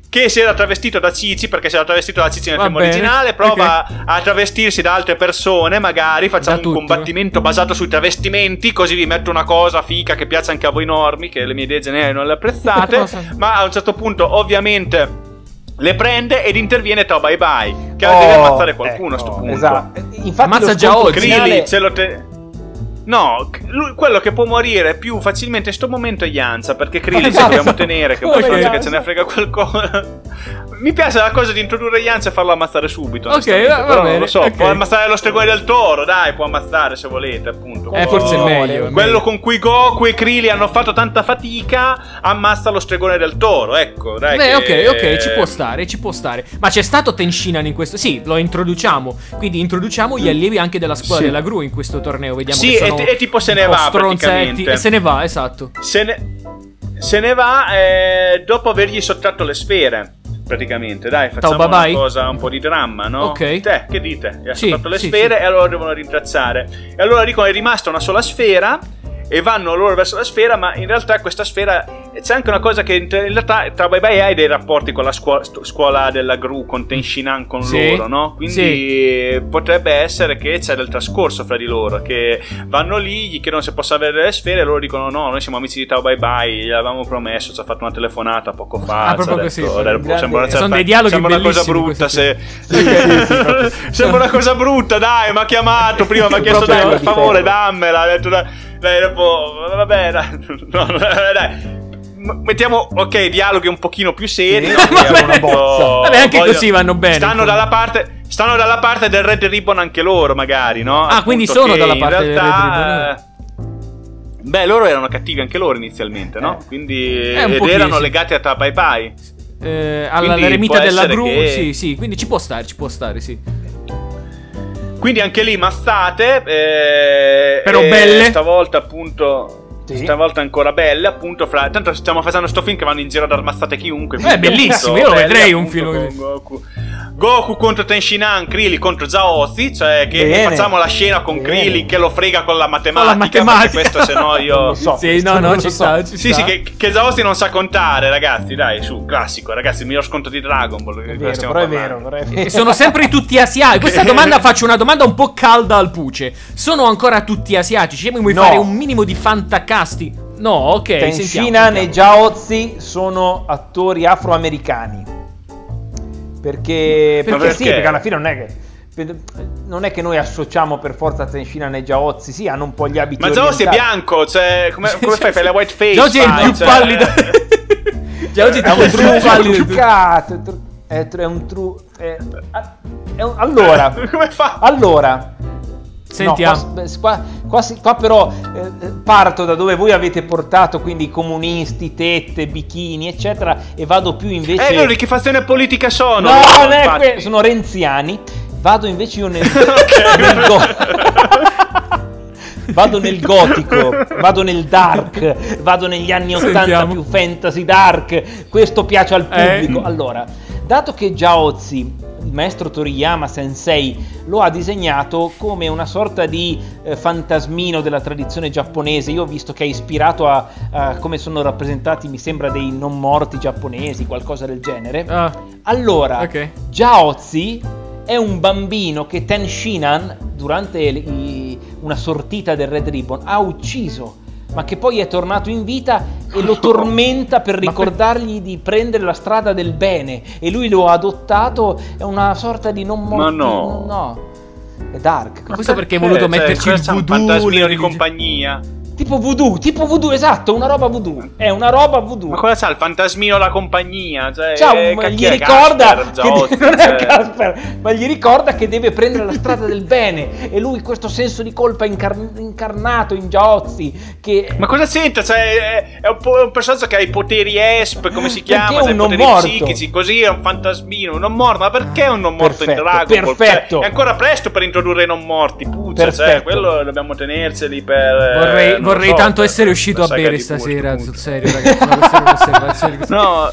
che si era travestito da Cici perché si era travestito da Cici nel Va film bene, originale prova a travestirsi da altre persone magari facciamo Da un tutti, combattimento basato sui travestimenti così vi metto una cosa fica che piace anche a voi normi che le mie idee generiche non le apprezzate. Ma a un certo punto ovviamente le prende ed interviene Tao Bye Bye che Oh, deve ammazzare qualcuno a ecco, sto punto. Esatto. Infatti Ammazza già oggi. Krillin ce lo te- No, lui- quello che può morire più facilmente in sto momento è Yanza, perché Krillin se Esatto. dobbiamo tenere, che Come personaggio che ce ne frega qualcosa. Mi piace la cosa di introdurre Yanza e farlo ammazzare subito. Ok, va- va però non bene, lo so, ok. può ammazzare lo stregone del toro, dai, può ammazzare se volete, appunto. Eh, forse è meglio. Quello meglio. con cui Goku e Krillin hanno fatto tanta fatica, ammazza lo stregone del toro, ecco, dai. Beh, che- ok, ok, ci può stare, ci può stare. Ma c'è stato Tenshinhan in questo? Sì, lo introduciamo. Quindi introduciamo gli allievi anche della scuola Sì. della Gru in questo torneo. Vediamo Sì, che sono e tipo se ne va stronzetti. praticamente. E se ne va, esatto. Se ne, se ne va eh, dopo avergli sottratto le sfere. Praticamente, dai, facciamo bye una cosa un po' di dramma, no? Ok. Te, che dite? Gli ha Sì, sottratto le sì, sfere sì. e allora devono rintracciare. E allora dicono è rimasta una sola sfera e vanno loro verso la sfera, ma in realtà questa sfera c'è anche una cosa che in realtà tra Bye Bye hai dei rapporti con la scuola, scuola della Gru, con Tenshinhan, con Sì, loro, no? Quindi potrebbe essere che c'è del trascorso fra di loro, che vanno lì, gli chiedono se possa avere le sfere e loro dicono no, noi siamo amici di Tao Bye Bye, gli avevamo promesso, ci ha fatto una telefonata poco fa. Ah, detto, così, "Dai, sono sembra una sono dei dialoghi sembra una cosa brutta se... sembra una cosa brutta, dai, mi ha chiamato prima, mi ha chiesto dai, per di favore, dammela, ha detto dai, dai, dopo, vabbè, dai, no, dai. Mettiamo, ok, dialoghi un pochino più seri. Vabbè. Vabbè, anche voglio- così vanno bene, Stanno dalla parte, stanno dalla parte del Red Ribbon anche loro, magari, no? Ah, quindi Appunto sono che dalla parte del realtà, Red eh, Beh, loro erano cattivi anche loro inizialmente, no? Eh. Quindi Eh, ed erano sì. legati a Tapai Pai. Eh, alla Quindi può della Gru, che- sì, sì, quindi ci può stare, ci può stare, sì. Quindi anche lì mazzate. Eh, Però belle. Stavolta appunto. Sì. Stavolta ancora belle, appunto. Fra... Tanto stiamo facendo sto film che vanno in giro ad armazzate chiunque. Eh, quindi, bellissimo, appunto, io lo vedrei un film con Goku. Goku contro Tenshinhan, Krillin contro Zaozi, cioè che Bene. facciamo la scena con Bene. Krillin che lo frega con la matematica, Con la matematica. questo se no io Non lo so. Sì, no, no, ci so. sta, ci Sì, sta. sì, che, che Zaozi non sa contare, ragazzi, dai, su, classico, ragazzi, il miglior sconto di Dragon Ball. È vero, però è vero, però è vero. E sono sempre tutti asiatici. Questa domanda faccio una domanda un po' calda al Puce. Sono ancora tutti asiatici? Vuoi No. fare un minimo di fantacasti? No, ok. sentiamo, Tenshinhan e sentiamo. Jaozi sono attori afroamericani. Perché, Ma perché sì, perché? perché alla fine non è che non è che noi associamo per forza Tenshinhan e Jaozi, sì, hanno un po' gli abiti Ma Zaozi è bianco, cioè, come, come fai? Fai la white face? Giorgi è il più cioè- pallido. Giorgi È un trucco pallido. è un tru... è- è un- allora, come fa? allora, Sentiamo. No, qua, qua- qua qua però eh, eh, parto da dove voi avete portato, quindi comunisti, tette, bikini, eccetera, e vado più invece... Eh, allora di che fazione politica sono? no, loro, non è infatti? que- sono renziani. Vado invece io nel, nel go- Vado nel gotico, vado nel dark, vado negli anni 80 Sentiamo. più fantasy dark. Questo piace al Eh. pubblico. Allora, dato che Jaozi, il maestro Toriyama Sensei, lo ha disegnato come una sorta di eh, fantasmino della tradizione giapponese, io ho visto che è ispirato a, a come sono rappresentati, mi sembra, dei non morti giapponesi, qualcosa del genere. Ah, Allora, Ok. Jaozi è un bambino che Ten Shinan, durante i- una sortita del Red Ribbon, ha ucciso, ma che poi è tornato in vita e lo tormenta per ricordargli di prendere la strada del bene. E lui lo ha adottato, è una sorta di non morto. Ma no. no. È dark. Ma questo perché hai voluto Cioè, metterci il questo è un voodoo, fantasmino di compagnia. Tipo voodoo, tipo voodoo, esatto, una roba voodoo. È una roba voodoo. Ma cosa c'ha il fantasmino la compagnia? Cioè, Ciao, ma gli ricorda Gasper, che Zaozi, non è cioè. Gasper, ma gli ricorda che deve prendere la strada del bene e lui questo senso di colpa incar- incarnato in Giozzi che Ma cosa c'entra? Cioè, è, un, po' un personaggio che ha i poteri ESP, come si Perché chiama? è Cioè, un i non poteri morto. psichici, così è un fantasmino, un non morto. Ma perché è un non morto Perfetto, in Dragon Ball? perfetto. Cioè, è ancora presto per introdurre i non morti, puzza, cioè, Perfetto. quello dobbiamo tenerseli per... eh, Vorrei, vorrei so, tanto essere uscito a bere stasera, sul serio, ragazzi. No,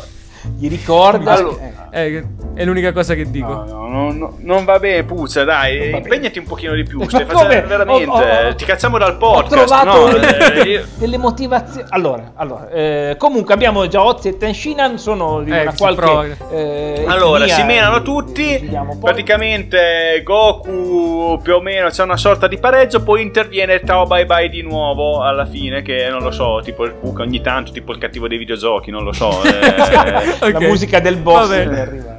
gli ricorda Allora- eh, Eh, è l'unica cosa che dico. No, no, no, no, non va bene, Puzza, dai, impegnati un pochino di più, Ma stai come? facendo veramente, Ho- ho- ho- ti cacciamo dal ho podcast, trovato no? eh, io- delle motivazioni allora, allora eh, comunque abbiamo già Ozzy e Tenshinan sono di Eh, una qualche eh, Allora, si menano eh, tutti, praticamente Goku più o meno c'è una sorta di pareggio, poi interviene Tao Bye Bye di nuovo alla fine, che non lo so, tipo il Puka ogni tanto, tipo il cattivo dei videogiochi, non lo so. eh, Ok. la musica del boss è arrivata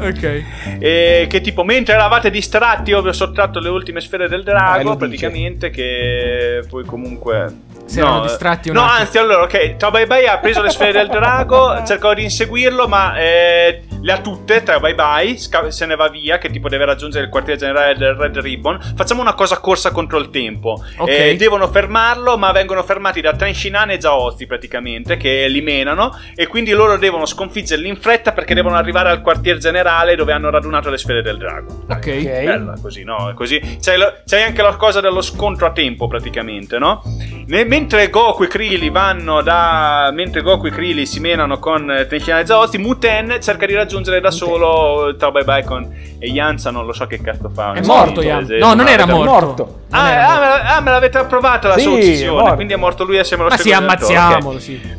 Ok. E che tipo mentre eravate distratti io vi ho sottratto le ultime sfere del drago dice. praticamente che poi comunque Si erano distratti un no attimo. anzi allora ok Tao Bai Bai ha preso le sfere del drago cercò di inseguirlo ma eh, le ha tutte Tao Bai Bai sca- se ne va via che tipo deve raggiungere il quartiere generale del Red Ribbon facciamo una cosa corsa contro il tempo Ok. Eh, devono fermarlo ma vengono fermati da Tenshinhan e Zaozi praticamente che li menano e quindi loro devono sconfiggerli in fretta perché devono arrivare al quartier generale dove hanno radunato le sfere del drago Ok. Ok. Bella così, no? Così c'hai, lo- c'hai anche la cosa dello scontro a tempo, praticamente, no? Ne- mentre Goku e Krillin vanno da. Mentre Goku e Krillin si menano con Tenshinhan e Zaozi, Muten cerca di raggiungere da solo Tao Bye Bye con. E Yanza non lo so che cazzo fa. È morto so, Yan. esempio, No, non ma era morto. Non Ah, era ah, morto. ah, me l'avete approvata la Sì, sua uccisione, quindi è morto lui assieme allo Ma sì, stesso direttore, ok. ammazziamolo, sì.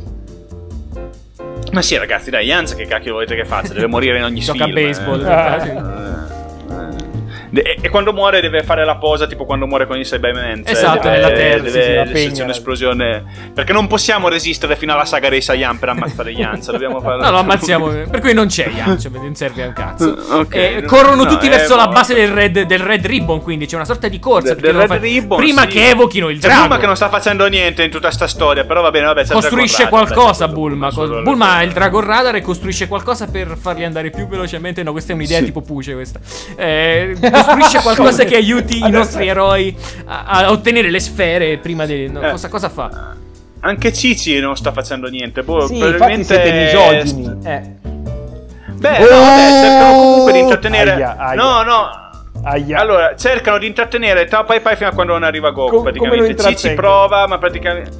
Ma sì, ragazzi, dai, Yanza che cacchio volete che faccia? Deve morire in ogni Gioca a film. baseball. eh. Ah. sì. Eh, eh. E, quando muore deve fare la posa tipo quando muore con i Cybermen cioè Esatto, deve, nella terza, deve sì, esserci pegna. un'esplosione perché non possiamo resistere fino alla saga dei Saiyan per ammazzare Yanza dobbiamo fare No, lo ammazziamo. Per cui non c'è Yancho, non serve a un cazzo. Ok. Eh, corrono No, tutti è verso la morto. base del red, del red Ribbon, quindi c'è una sorta di corsa. Perché del Red fare- Ribbon, prima sì. che evochino il drago. Bulma che non sta facendo niente in tutta sta storia però va bene vabbè il costruisce Radar, qualcosa adesso, Bulma. le- Bulma ha il Dragon Radar e costruisce qualcosa per farli andare più velocemente. No, questa è un'idea tipo Puce questa. Eh, costruisce qualcosa che aiuti i nostri eroi a, a ottenere le sfere prima di... no, Eh. cosa, cosa fa? anche Cici non sta facendo niente boh, sì probabilmente siete misogini eh. Beh, no, vabbè, cercano comunque di intrattenere. Aia, aia. No, no. Aia. Allora, cercano di intrattenere Tao Pai Pai fino a quando non arriva Goku, Com- praticamente. Ci si intrattengono? prova, ma praticamente...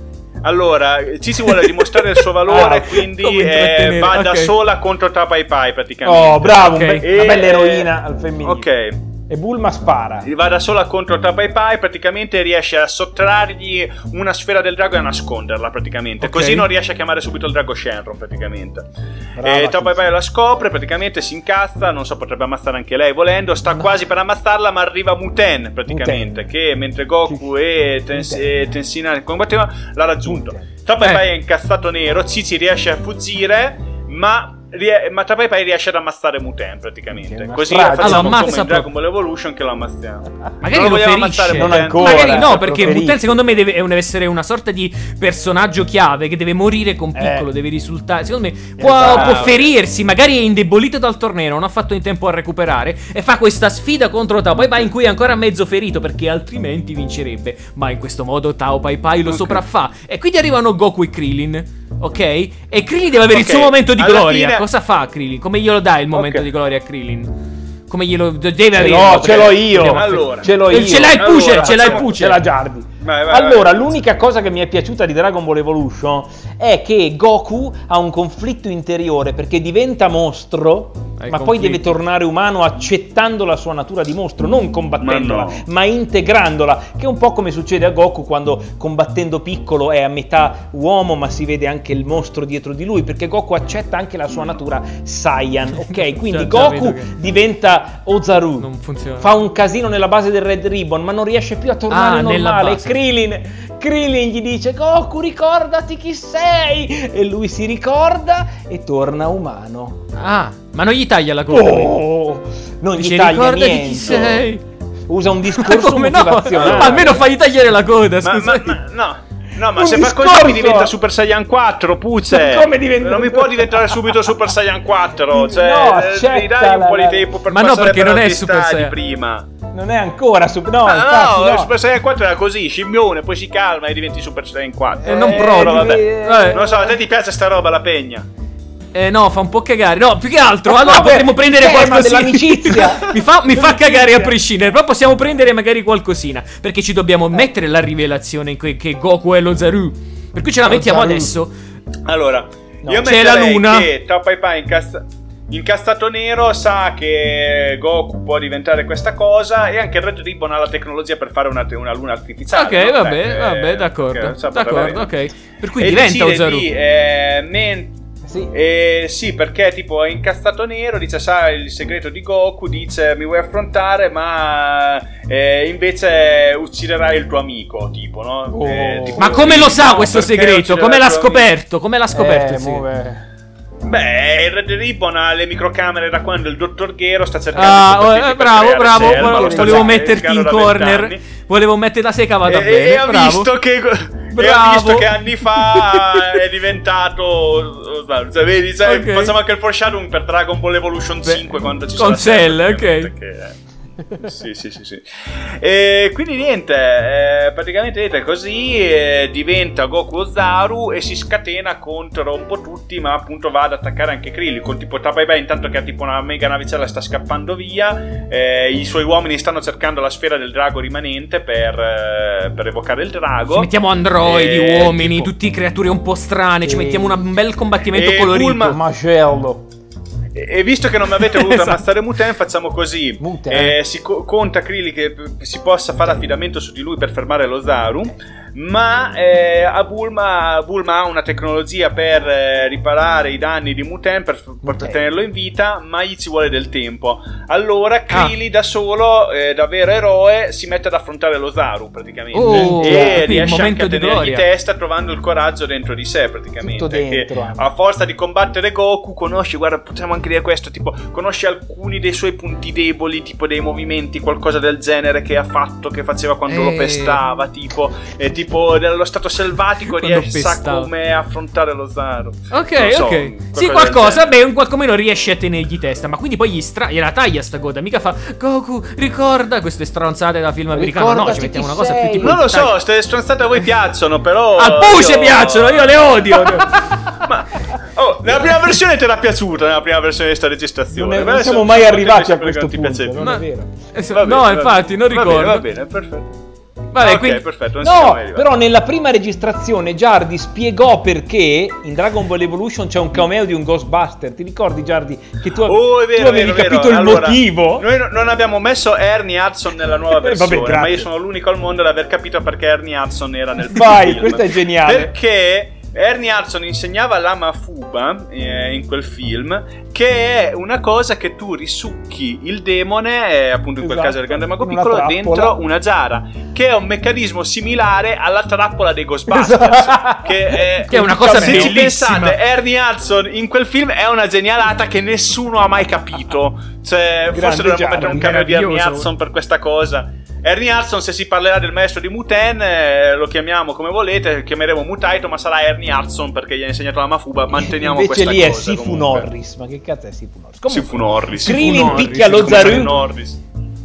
Allora, ci si vuole dimostrare il suo valore, Ah, quindi eh, va da ok. sola contro Tao Pai Pai, praticamente. Oh, bravo, un Ok. be- una bella E- eroina al femminile. Ok. E Bulma spara. Va da sola contro Tapai Pai, praticamente riesce a sottrargli una sfera del drago e a nasconderla, praticamente. Ok. Così non riesce a chiamare subito il drago Shenron, praticamente. Brava, e Tapai. Pai la scopre, praticamente si incazza, non so, potrebbe ammazzare anche lei volendo, sta quasi per ammazzarla, ma arriva Muten, praticamente, Muten. che mentre Goku e, Tens- e Tensina combattevano, l'ha raggiunto. Tapai Eh. Pai è incazzato nero, Cici riesce a fuggire, ma... rie- Ma Tapai Pai riesce ad ammazzare Muten praticamente. Così facciamo Allora, ammazza come in. Dragon Ball Evolution che lo ammazziamo. Magari Non lo ammazzare Non ancora. Magari no, perché. Muten secondo me deve, deve essere una sorta di personaggio chiave che deve morire con piccolo, Eh. deve risultare. Secondo me può, Esatto. può ferirsi, magari è indebolito dal torneo, non ha fatto in tempo a recuperare e fa questa sfida contro Tao Pai Pai in cui è ancora mezzo ferito perché altrimenti vincerebbe. Ma in questo modo Tao Pai Pai lo Ok. sopraffa. E quindi arrivano Goku e Krillin. Ok? E Krillin deve avere Ok, il suo momento di alla gloria. fine- Cosa fa Krillin? Come glielo dai il momento Ok. di gloria a Krillin? Come glielo deve avere? l'ho, ce l'ho io. Allora. ce l'ho io. ce l'hai il Allora, Pucer, ce l'hai il Pucer. Ce l'ha Giardi. Vai, vai, allora, vai. l'unica cosa che mi è piaciuta di Dragon Ball Evolution è che Goku ha un conflitto interiore perché diventa mostro, Hai ma poi conflitti. deve tornare umano accettando la sua natura di mostro, non combattendola, Ma ma, no. integrandola, che è un po' come succede a Goku quando combattendo piccolo è a metà uomo, ma si vede anche il mostro dietro di lui, perché Goku accetta anche la sua natura Saiyan, ok? Quindi Già- già Goku che- diventa Ozaru. Non funziona. Fa un casino nella base del Red Ribbon, ma non riesce più a tornare Ah, normale. base. Krillin, Krillin gli dice: Goku, ricordati chi sei! E lui si ricorda e torna umano. Ah, ma non gli taglia la coda. Oh, non Dice, gli taglia niente. chi sei. Usa un Ma discorso come no? motivazionale. Almeno fagli tagliare la coda, Ma, scusa. ma- ma- no. No, ma Un se fa così discorso! mi diventa Super Saiyan 4, Puce. Ma come diventa- Non mi può diventare subito Super Saiyan 4. Cioè, No, eh, mi dai un po' di tempo per Ma no, perché per non è Super Saiyan. prima. Non è ancora super. No, Ah, infatti, no, no. Super Saiyan 4 era così, scimmione, poi si calma e diventi Super Saiyan 4. Eh, non Eh, provo, vabbè. Eh. Non so, a te ti piace sta roba, la pegna? Eh no, fa un po' cagare. No, più che altro. Allora come? potremmo prendere qualcosina. dell'amicizia. mi fa, mi fa cagare a prescindere. Però possiamo prendere magari qualcosina. Perché ci dobbiamo mettere la rivelazione in cui- che Goku è lo Zaru. Per cui ce la Lo mettiamo Zaru. adesso. Allora, No. io C'è la luna. che Tao Pai Pai incasta- incastrato nero sa che Goku può diventare questa cosa e anche il Red Ribbon ha la tecnologia per fare una, una luna artificiale. ok, no? vabbè, Beh, vabbè, eh, d'accordo. potrebbe d'accordo, ok. Per cui e diventa Ozaru. di, eh, men- Sì. eh, sì, perché tipo è incastrato nero, dice sa il segreto di Goku, dice mi vuoi affrontare ma eh, invece ucciderai il tuo amico, tipo, no? Oh. Eh, tipo, Ma come lo sa questo segreto? Come l'ha scoperto? Come l'ha scoperto? Eh, segreto? muove. Beh, il Red Ribbon ha le microcamere da quando il dottor Ghero sta cercando Ah, di oh, eh, bravo, bravo. Sta volevo già metterti in corner. Volevo mettere la seca, vada E, bene. e ha bravo. visto che e Bravo. ha visto che anni fa è diventato cioè, vedi, sai, Ok. facciamo anche il foreshadowing per Dragon Ball Evolution Beh, 5 quando ci con sarà Cell, ok. perché- sì, sì, sì, sì. E quindi niente, eh, praticamente niente, così eh, diventa Goku Ozaru e si scatena contro un po' tutti, ma appunto va ad attaccare anche Krillin con tipo Tapai Bai intanto che ha tipo una mega navicella sta scappando via, eh, i suoi uomini stanno cercando la sfera del drago rimanente per, eh, per evocare il drago. Ci mettiamo androidi, uomini, tipo- tutte creature un po' strane. Ci mettiamo una- un bel combattimento E colorito. Bulma- Macello. E visto che non mi avete voluto Esatto. ammazzare Muten, facciamo così: Muten. Eh, si co- conta Krillin che si possa fare affidamento su di lui per fermare lo Zaru. Ma eh, a Bulma, Bulma ha una tecnologia per eh, riparare i danni di Muten per, per Muten. tenerlo in vita, ma gli ci vuole del tempo. Allora Ah. Krillin da solo, eh, da vero eroe, si mette ad affrontare lo Zaru praticamente. Oh, e riesce anche a di tenergli testa trovando il coraggio dentro di sé praticamente. Che dentro, anche. a forza di combattere Goku conosce, guarda, possiamo anche dire questo, tipo, conosce alcuni dei suoi punti deboli, tipo dei movimenti, qualcosa del genere che ha fatto, che faceva quando lo Eh. pestava, tipo, e tipo dello stato selvatico Quando riesce sa pestava. come affrontare lo Zaru. Ok, so, ok. Sì, qualcosa. Beh, un qualcomeno riesce a tenergli testa. Ma quindi poi gli stra- gliela taglia sta coda. Mica fa Goku, ricorda queste stronzate da film americano. No, Ricordati ci mettiamo una cosa più sei. tipo. Non lo so, queste stronzate a voi piacciono, però... Al Puce io- piacciono, io le odio. Ma Oh, nella prima versione ti era piaciuta, nella prima versione di sta registrazione. Non, è- non siamo mai arrivati a perché questo non ti punto. piace più. Non è Ma- vero. Eh, Va bene, no, va infatti, bene. non Va ricordo. bene, va bene, perfetto. Vabbè, ok, quindi... perfetto, No, però nella prima registrazione Giardi spiegò perché in Dragon Ball Evolution c'è un cameo di un Ghostbuster. Ti ricordi Giardi che tu, Oh, è tu vero, avevi vero, capito vero. il Allora, motivo? Noi no- non abbiamo messo Ernie Hudson nella nuova Eh, vabbè, versione, ma grazie. io sono l'unico al mondo ad aver capito perché Ernie Hudson era nel Vai, film. questo è geniale. Perché Ernie Hudson insegnava l'ama Fuba eh, in quel film, che è una cosa che tu risucchi il demone, eh, appunto in quel Esatto, caso del grande mago una piccolo, trappola. dentro una giara, che è un meccanismo similare alla trappola dei Ghostbusters. Esatto. Che è, Che è una cosa se ci pensate, Ernie Hudson in quel film è una genialata che nessuno ha mai capito. Cioè, Grande forse dovremmo mettere un cameo di Ernie. Hudson per questa cosa. Ernie Hudson, se si parlerà del maestro di Muten, eh, lo chiamiamo come volete, chiameremo Mutaito, ma sarà Ernie Hudson perché gli ha insegnato la Mafuba. Manteniamo Invece questa lì è cosa. Sifu comunque. Norris. Ma che cazzo è Sifu Norris? Sifu Norris. Krillin picchia lo Zaru.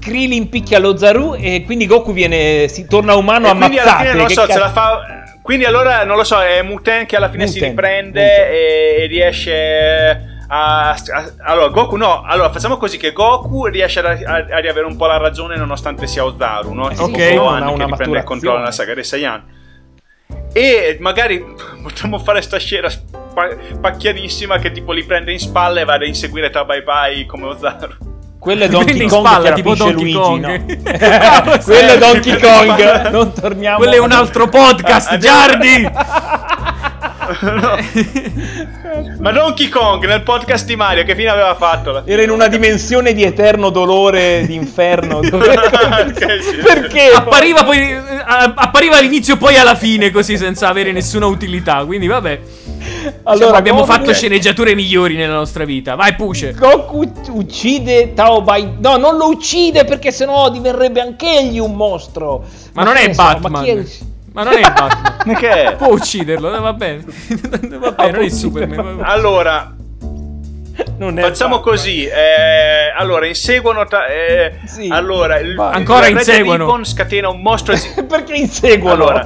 Krillin picchia lo Zaru e quindi Goku viene, si torna umano E a quindi alla mazzate. fine non so, ce cazzo- la fa. Quindi allora non lo so, è Muten che alla fine si Muten, riprende Muten. E riesce a, a- Allora, Goku no, allora facciamo così che Goku riesce a, a- a riavere un po' la ragione nonostante sia Ozaru, no? Eh sì, solo non anni ha una che riprende il controllo nella saga dei Saiyan. E magari potremmo fare sta scena spa- pacchianissima che tipo li prende in spalla e va a inseguire Tabai Bai come Ozaru. Quello è Prende Donkey Kong spalla, che tipo Donkey Luigi, Kong. no? Quello è Donkey Prende Kong. Non torniamo. Quello è un altro podcast, Andiamo- Giardi! No. Ma Donkey Kong nel podcast di Mario che fine aveva fatto? Era in una dimensione di eterno dolore, di inferno. dove-. Perché? Appariva, poi, eh, appariva all'inizio poi alla fine così senza avere nessuna utilità. Quindi vabbè. Diciamo, abbiamo Goku- fatto sceneggiature migliori nella nostra vita. Vai Puce. Goku uccide Tao Bai. No, non lo uccide perché sennò diverrebbe anch'egli un mostro. Ma non che è ne so, Batman. Ma chi è... Ma non è Batman. Ma che è? Può ucciderlo, eh, va bene. va bene, non è Superman. va- Allora, Non è facciamo Batman. così. eh, allora, inseguono. ta- eh, Sì. allora, il. Ancora il inseguono. Ribbon scatena un mostro. perché inseguono? Allora.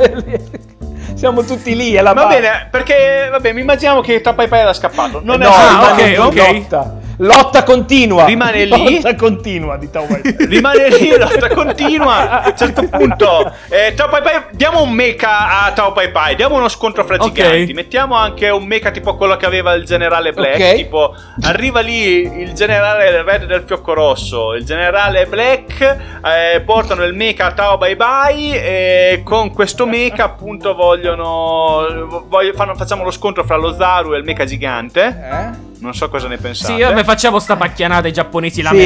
Siamo tutti lì, è la Va base. bene, perché vabbè, mi immaginiamo che Tapai Pai era scappato. Non no, è Ah, rimane ok, ok. Lotta. Lotta continua. Rimane lì. Lotta continua di Tao Bai. Rimane lì, lotta continua. A un certo punto, eh, Tao Pai Pai, diamo un mecha a Tao Pai Pai. Diamo uno scontro fra Ok. giganti. Mettiamo anche un mecha tipo quello che aveva il generale Black. Ok. Tipo, arriva lì il generale Red del Fiocco Rosso, il generale Black. eh, portano il mecha a Tao Pai Pai. E con questo mecha, appunto, vogliono. voglio- fanno- facciamo lo scontro fra lo Zaru e il mecha gigante. Eh? Non so cosa ne pensate. Sì, vabbè, facciamo sta pacchianata i giapponesi la Sì,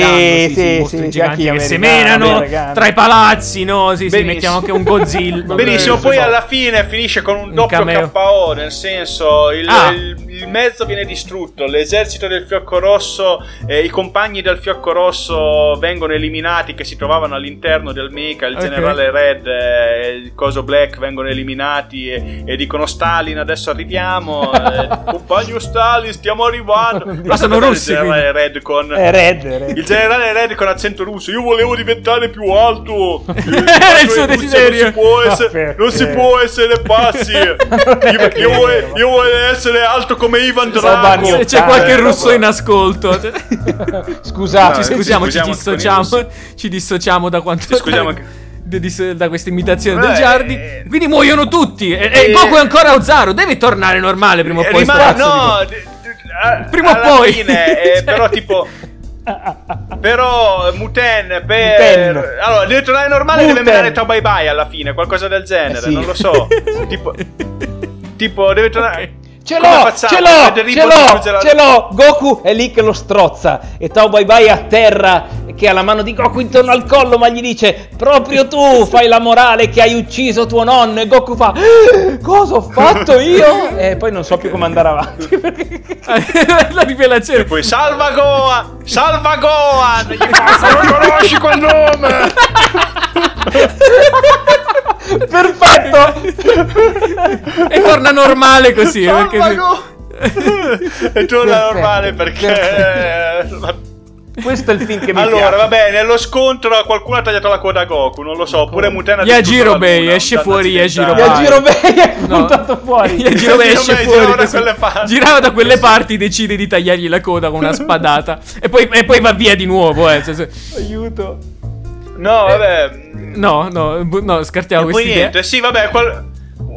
sì, sì, mostri sì, giganti che gli si americani, menano americani. tra i palazzi, no? Sì, sì, mettiamo anche un Godzilla. Benissimo, poi alla fine finisce con un Un doppio cameo. KO, nel senso il, Ah. il- il mezzo viene distrutto, l'esercito del Fiocco Rosso, eh, i compagni del Fiocco Rosso vengono eliminati che si trovavano all'interno del mecha, il Ok. generale Red e il coso Black vengono eliminati e, e dicono Stalin adesso arriviamo, eh, compagno Stalin stiamo arrivando. Ma sono russi, Il generale Red con... È Red, è Red. Il generale Red con accento russo, io volevo diventare più alto. Era il suo desiderio. Non si può essere, non si può essere bassi. io, io voglio, io voglio essere alto come Ivan Drago. Se c'è qualche Eh, russo in ascolto. Scusate, No, ci scusiamo, ci dissociamo. Ci dissociamo da quanto. Ci scusiamo anche- da, di- da questa imitazione del Eh, Giardi. eh, Quindi muoiono tutti. E, e eh, Goku è ancora Ozaru. Deve tornare normale prima o poi. Di no, Goku. d- d- a- Prima o poi. fine, eh, però tipo Però Muten per Muten. Allora, deve tornare normale Muten. deve menare Tao Bye Bye alla fine, qualcosa del genere, Eh sì. non lo so. tipo tipo deve tornare Ok. Ce l'ho, ce l'ho, ce l'ho, ce l'ho. Goku è lì che lo strozza e Tao Bai Bai a terra che ha la mano di Goku intorno al collo ma gli dice proprio tu fai la morale che hai ucciso tuo nonno e Goku fa "Eh, cosa ho fatto io? E poi non so più come andare avanti. La rivelazione. E poi salva Gohan! Salva fa, non conosci quel nome! Perfetto! E torna normale così. Perché- e torna Perfetto, normale perché... Questo è il film che mi allora, piace. vabbè, nello scontro qualcuno ha tagliato la coda a Goku, non lo so, oppure Muten ha Yajiro luna, esce fuori Yajiro accidentale. Yajiro Bey è No. puntato fuori. Yajiro Bey esce Bey fuori girava da quelle parti. girava da quelle parti decide di tagliargli la coda con una spadata e poi, e poi va via di nuovo eh. Aiuto. No, vabbè. no no bu- no scartiamo E poi questa idea niente, sì, vabbè, qual-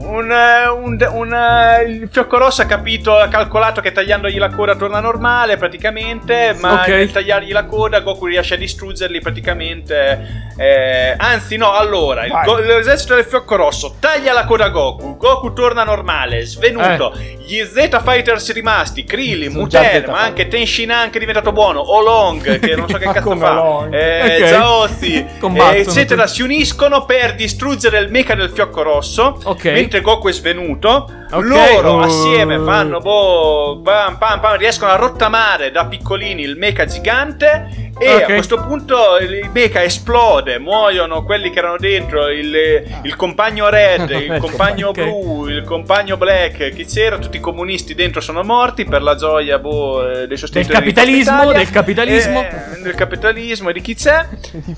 un, eh, un- un, eh, il fiocco rosso ha capito, ha calcolato che tagliandogli la coda torna normale praticamente, ma Ok. nel tagliargli la coda Goku riesce a distruggerli praticamente. eh, anzi, no, allora, go- l'esercito del fiocco rosso taglia la coda a Goku, Goku torna normale, svenuto, gli Z Fighters rimasti, Krillin, Eh. Muten, ma anche Tenshinhan che è diventato buono, Olong che non so che cazzo fa, Olong? eh, Ok. Zaozi, Combattono eh, eccetera, si uniscono per distruggere il mecha del fiocco rosso. Ok. Mentre Goku è svenuto, Ok. loro Oh. assieme fanno boh, pam, pam, pam, riescono a rottamare da piccolini il mecha gigante. E Ok. a questo punto il mecha esplode, muoiono quelli che erano dentro, il, il compagno red, il compagno Ok. blu, il compagno black, chi c'era, tutti i comunisti dentro sono morti per la gioia boh, eh, dei sostenitori Del capitalismo, del capitalismo. Eh, del capitalismo e di chi c'è.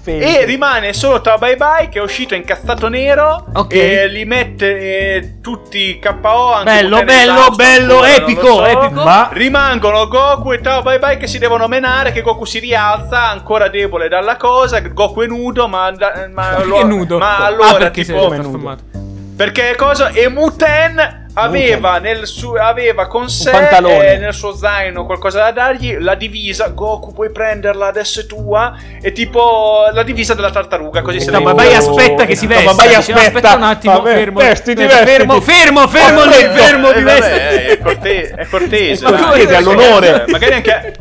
E rimane solo Tao Bye Bye che è uscito incazzato nero e li mette eh, tutti KO anche Bello, bello, bello, epico, lo so. epico. Ma Rimangono Goku e Tao Bye Bye che si devono menare che Goku si rialza ancora debole dalla cosa Goku è nudo ma, ma, Perché allora, è nudo ma ah allora perché si è tipo perché cosa e Muten aveva, nel su- aveva con sé pantalone. eh, nel suo zaino qualcosa da dargli la divisa Goku puoi prenderla adesso è tua è tipo la divisa della tartaruga così se No, ma vai aspetta che si No, veste. ma vai, no, aspetta. un attimo, Vabbè, fermo. vestiti, Eh, vestiti. Fermo, fermo, fermo lì, Eh, fermo, eh, di vabbè, veste. è, corte- è cortese Ma dai. cortese, all'onore. magari anche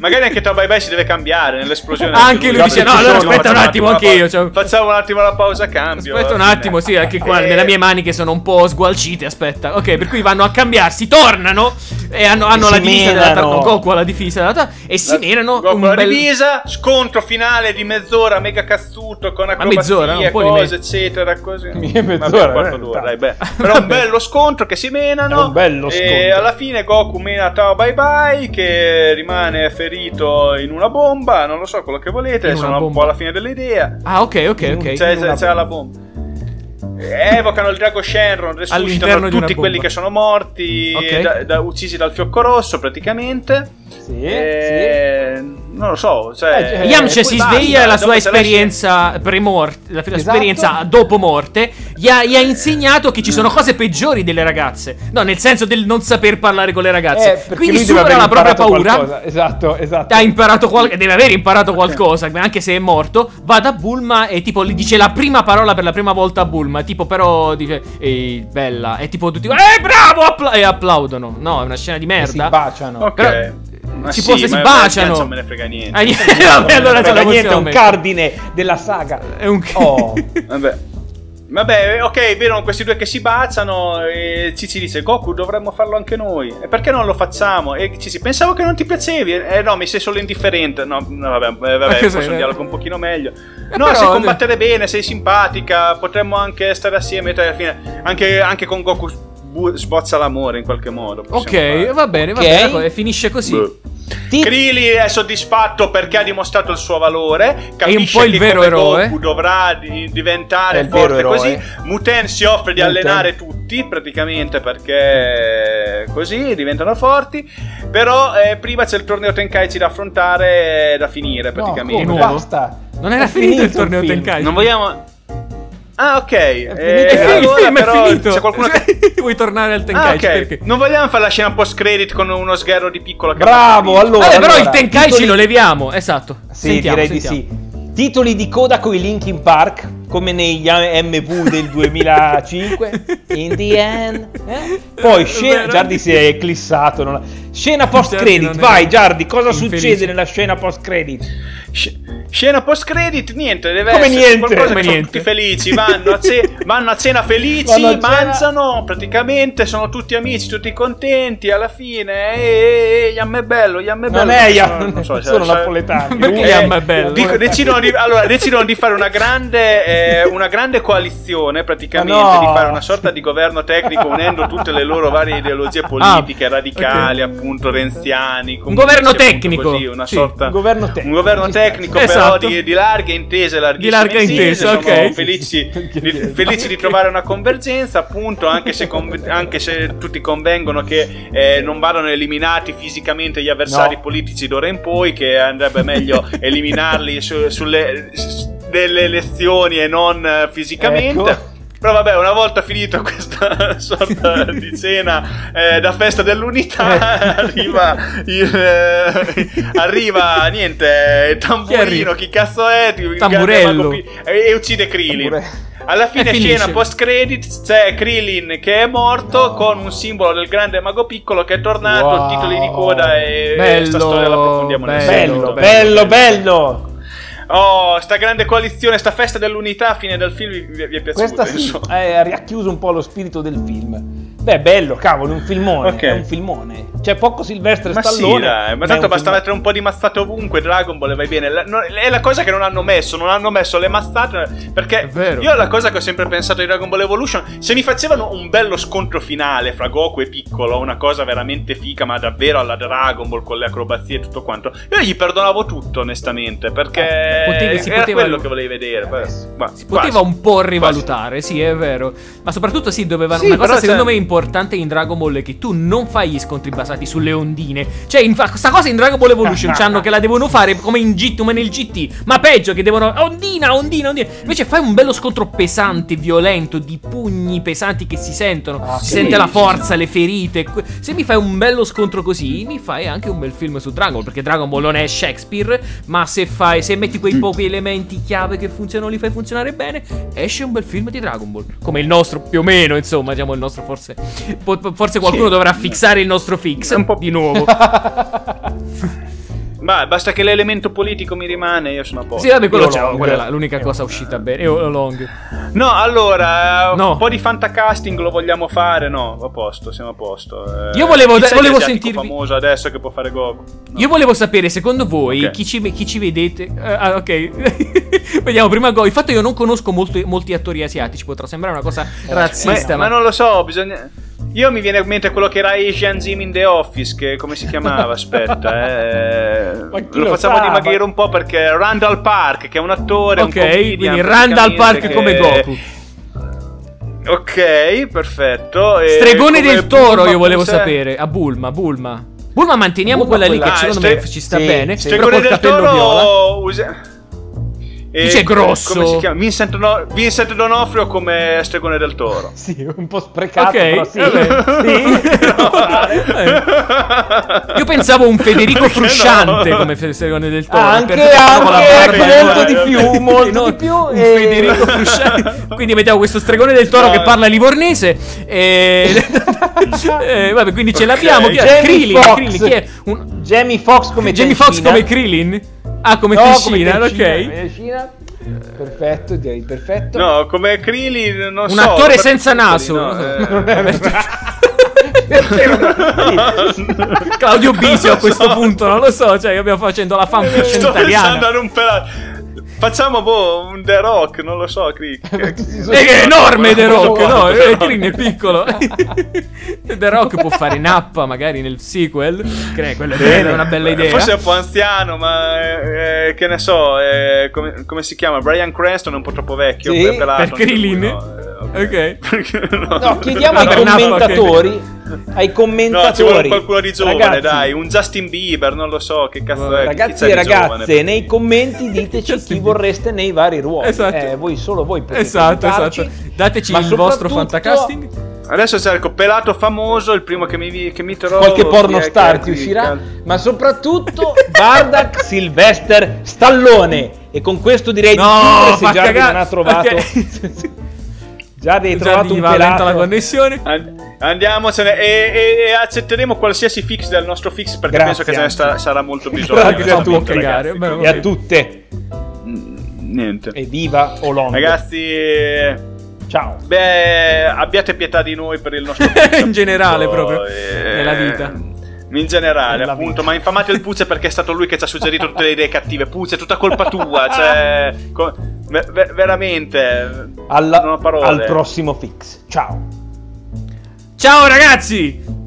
Magari anche Tao Bye Bye si deve cambiare nell'esplosione. Anche lui dice, no, allora aspetta un attimo anche io, cioè- Facciamo un attimo la pausa cambio. Aspetta un attimo, sì, anche qua Eh, nelle mie maniche sono un po' sgualcite. Aspetta, ok, per cui vanno a cambiarsi, tornano e hanno, hanno E la divisa della menano. tar- Goku ha la divisa della tar- e si La- menano Goku un la bel divisa, scontro finale di mezz'ora mega cazzuto con acrobazie, mezz'ora, un po' cose, me- eccetera, così. Mezz'ora, Vabbè, quarto eh, d'ora, dai. beh. Però un bello scontro che si menano. È un bello E scontro. alla fine Goku mena Tao Bye Bye che rimane ferito in una bomba, non lo so quello che volete, In sono un po' alla fine dell'idea. Ah, ok, ok, ok. C'è, una c'è la bomba. Evocano il drago Shenron, All'interno resuscitano tutti quelli che sono morti, Ok. da- da- uccisi dal fiocco rosso praticamente. Sì, Eh, Non lo so, cioè, Eh, Yamcha poi si sveglia la sua esperienza pre-morte, la sua Esatto. esperienza dopo morte, gli ha, gli ha insegnato che ci sono cose peggiori delle ragazze. No, nel senso del non saper parlare con le Eh, ragazze. perché Quindi supera la propria paura. qualcosa. Esatto, esatto. Ha imparato qualcosa, deve aver imparato qualcosa, anche se è morto. Va da Bulma e tipo gli dice la prima parola per la prima volta a Bulma. Tipo, però dice, ehi, bella. E tipo tutti, eh, bravo! appla- e applaudono. No, è una scena di E si merda. baciano. Ok. Però- si sì, se si baciano. Non me ne frega niente. Ah, niente, vabbè, allora la frega niente, è un mettere. cardine della saga. È un Oh. Vabbè. Vabbè, ok, vedono questi due che si baciano e Cici dice Goku dovremmo farlo anche noi. E perché non lo facciamo? E Cici pensavo che non ti piacevi. Eh no, mi sei solo indifferente. No, no, vabbè, eh, vabbè, forse un dialogo un pochino meglio. Eh, no, però- sai combattere bene, sei simpatica, potremmo anche stare assieme. Alla fine, anche, anche con Goku bu- sbozza l'amore in qualche modo. Ok, fare. va bene, va Ok. bene. ecco, E finisce così. Boh. Ti- Krillin è soddisfatto perché ha dimostrato il suo valore. Capisce po' il che vero come eroe. Goku dovrà di- diventare È forte così. Muten si offre di Muten. allenare tutti praticamente perché così diventano forti. Però eh, prima c'è il torneo Tenkaichi da affrontare, da finire No, praticamente. nuovo? Basta. Non era È finito il torneo film. Tenkaichi? non vogliamo. Ah, ok. finito. Eh, È fi- il allora film è però finito. C'è qualcuno che. Vuoi tornare al Ah, Tenkaichi? ok. Perché? Non vogliamo fare la scena post credit con uno sgherro di piccolo che Bravo, fa allora. Vabbè, però il allora, Tenkaichi titoli- lo leviamo. Esatto. Sì, Sentiamo, direi sentiamo. di sì. Titoli di coda con i Linkin Park, come negli MV del 2005. In the end. eh? Poi scena. Giardi si è eclissato. non ha- Scena post credit. è- Vai, Giardi, cosa infelice. succede nella scena post credit? Sc- Scena post credit, niente, deve Come essere niente? qualcosa Come che sono niente. tutti felici, vanno a, ce- vanno a cena felici, Vanno a cena- mangiano, praticamente sono tutti amici, tutti contenti, alla fine, eh, eh, Yam è bello, Yam è bello. Non è Yam, non so, sono cioè- napoletani. Perché Eh, Yam è bello? Dico- decidono, di, allora, decidono di fare una grande, eh, una grande coalizione, praticamente, no. di fare una sorta di governo tecnico unendo tutte le loro varie ideologie politiche, Ah, radicali, appunto, renziani. Un governo tecnico, Così, una sì. sorta, Un governo tecnico. un governo tecnico Esatto. Però di, di larghe intese, larghissime larga intesa, sono ok. felici, di, felici di trovare una convergenza, appunto, anche se, conv- anche se tutti convengono che eh, non vadano eliminati fisicamente gli avversari No. politici d'ora in poi, che andrebbe meglio eliminarli su- sulle s- delle elezioni e non eh, fisicamente. Ecco. Però vabbè, una volta finito questa sorta di cena eh, da festa dell'unità, arriva il, eh, arriva niente, Chi tamburino, arriva? chi cazzo è? Tamburello. e, e uccide Krillin. Tambure- Alla fine scena post credits c'è Krillin che è morto con un simbolo del grande mago piccolo che è tornato, Wow. titoli di coda e Bello, sta storia la approfondiamo nel bello. Bello, bello, bello. Oh, sta grande coalizione, sta festa dell'unità, fine del film vi, vi è piaciuta? Questa sì, eh, ha riacchiuso un po' lo spirito del film. Beh, bello, cavolo, un filmone. Ok. È un filmone. C'è poco Silvestre Ma sì, Stallone. dai, ma tanto un basta film- mettere un po' di mazzate ovunque. Dragon Ball e vai bene. La- no- è la cosa che non hanno messo. Non hanno messo le mazzate. Perché io la cosa che ho sempre pensato di Dragon Ball Evolution. Se mi facevano un bello scontro finale fra Goku e Piccolo, una cosa veramente figa, ma davvero alla Dragon Ball con le acrobazie e tutto quanto. Io gli perdonavo tutto, onestamente. Perché Potevi- si era poteva- quello che volevi vedere. Beh, ma- Si poteva basta. un po' rivalutare, sì, è vero. Ma soprattutto sì, dovevano. Sì, una cosa secondo c'è- me importante in Dragon Ball è che tu non fai gli scontri basati sulle ondine. Cioè, in questa cosa in Dragon Ball Evolution c'hanno che la devono fare come in GT, come nel GT. Ma peggio che devono. Ondina, ondina, ondina. Invece fai un bello scontro pesante, violento, di pugni pesanti che si sentono. Ah, si sì, sente la sì. forza, le ferite. Se mi fai un bello scontro così, mi fai anche un bel film su Dragon Ball. Perché Dragon Ball non è Shakespeare. Ma se fai. Se metti quei pochi elementi chiave che funzionano, li fai funzionare bene. Esce un bel film di Dragon Ball. Come il nostro, più o meno, insomma. Diciamo il nostro, forse. Forse qualcuno Sì. dovrà fissare il nostro fix. Un po' di nuovo. Ma basta che l'elemento politico mi rimane, io sono a posto. Sì, vabbè, quello c'è. Quella è la- l'unica Io cosa long. uscita bene. Io long. No, allora, eh, No. un po' di fantacasting lo vogliamo fare? No, a posto, siamo a posto. Eh, Io volevo- chi c'è volevo sentirvi- famoso adesso che può fare Goku. No. Io volevo sapere, secondo voi, Ok. chi, ci, chi ci vedete? Eh, ah, ok. Vediamo prima Go. Infatti, io non conosco molti, molti attori asiatici. Potrà sembrare una cosa Ma, razzista. ma non lo so, bisogna... Io mi viene in mente quello che era Asian Jim in The Office, che come si chiamava? Aspetta, eh. Ma Lo lo facciamo sa? dimagrire un po' perché Randall Park, che è un attore, un Ok, comedian, quindi Randall Park praticamente, come che- Goku. Ok, perfetto. e Stregone del toro, Bulma io volevo Puse- sapere. A Bulma, Bulma. Bulma manteniamo Bulma, quella lì quella- che Ah, secondo ste- me ci sta sì, bene. Stregone del capello viola. toro usa- E Dice grosso. Come si chiama? Vincent, no- Vincent D'Onofrio come Stregone del Toro. Sì, un po' sprecato, Ok, però sì. Sì. Io pensavo un Federico Perché Frusciante no? come Stregone del Toro. anche, anche, barba ecco, e molto di più, molto No, di più. Un e- Federico Frusciante. Quindi mettiamo questo Stregone del Toro No. che parla livornese. E... eh, vabbè, quindi ce Ok. l'abbiamo. Chi è? Jamie Krillin, Foxx. Krillin, chi è? Un... Jamie Foxx come Jamie Foxx Tencina. come Krillin? Ah, come No, Tencina, ok. Tencina. Perfetto, direi perfetto. No, come Krillin, non Un so. attore per- senza naso. no, eh. Claudio Bisio a questo punto, non lo so, cioè abbiamo facendo la fanfiction Sto pensando italiana. a un pelato. Facciamo boh, un The Rock, non lo so, Crick. È enorme The Rock, no? Eh. Krillin è piccolo. The Rock può fare nappa magari nel sequel. Che quella Bene. è una bella idea. Forse è un po' anziano, ma eh, eh, che ne so, eh, come, come si chiama? Brian Cranston è un po' troppo vecchio. Sì, è per lui, Krillin? no, eh, Ok. Perché no? Chiediamo ai per Napoli, commentatori. Ai No, commentatori. ci vuole qualcuno di giovane, Ragazzi, dai, un Justin Bieber, non lo so, che cazzo è. chi Ragazzi e ragazze, giovane? nei commenti diteci chi vorreste nei vari ruoli. Esatto. Eh, voi solo voi potete Esatto, esatto. Dateci il vostro fantacasting. Adesso cerco pelato famoso, il primo che mi, che mi trovo. Qualche porno è star è ti uscirà, ma soprattutto Bardak Sylvester Stallone. E con questo direi No, di chiudere se cagare. non ha trovato. Giardi hai Già trovato di un va lenta la pelato. connessione. And- Andiamocene e, e- e accetteremo qualsiasi fix del nostro fix perché Grazie, penso che ce ne sta- sarà molto bisogno. Grazie a tutti, ragazzi. beh, E a tutte. niente. Evviva Olongo. Ragazzi, ciao. Beh, abbiate pietà di noi per il nostro in generale proprio eh, nella vita. In generale, appunto, vita. ma infamate il Puzze perché è stato lui che ci ha suggerito tutte le idee cattive. Puzze, è tutta colpa tua, cioè co- ver- veramente Alla, al prossimo fix. Ciao. Ciao ragazzi!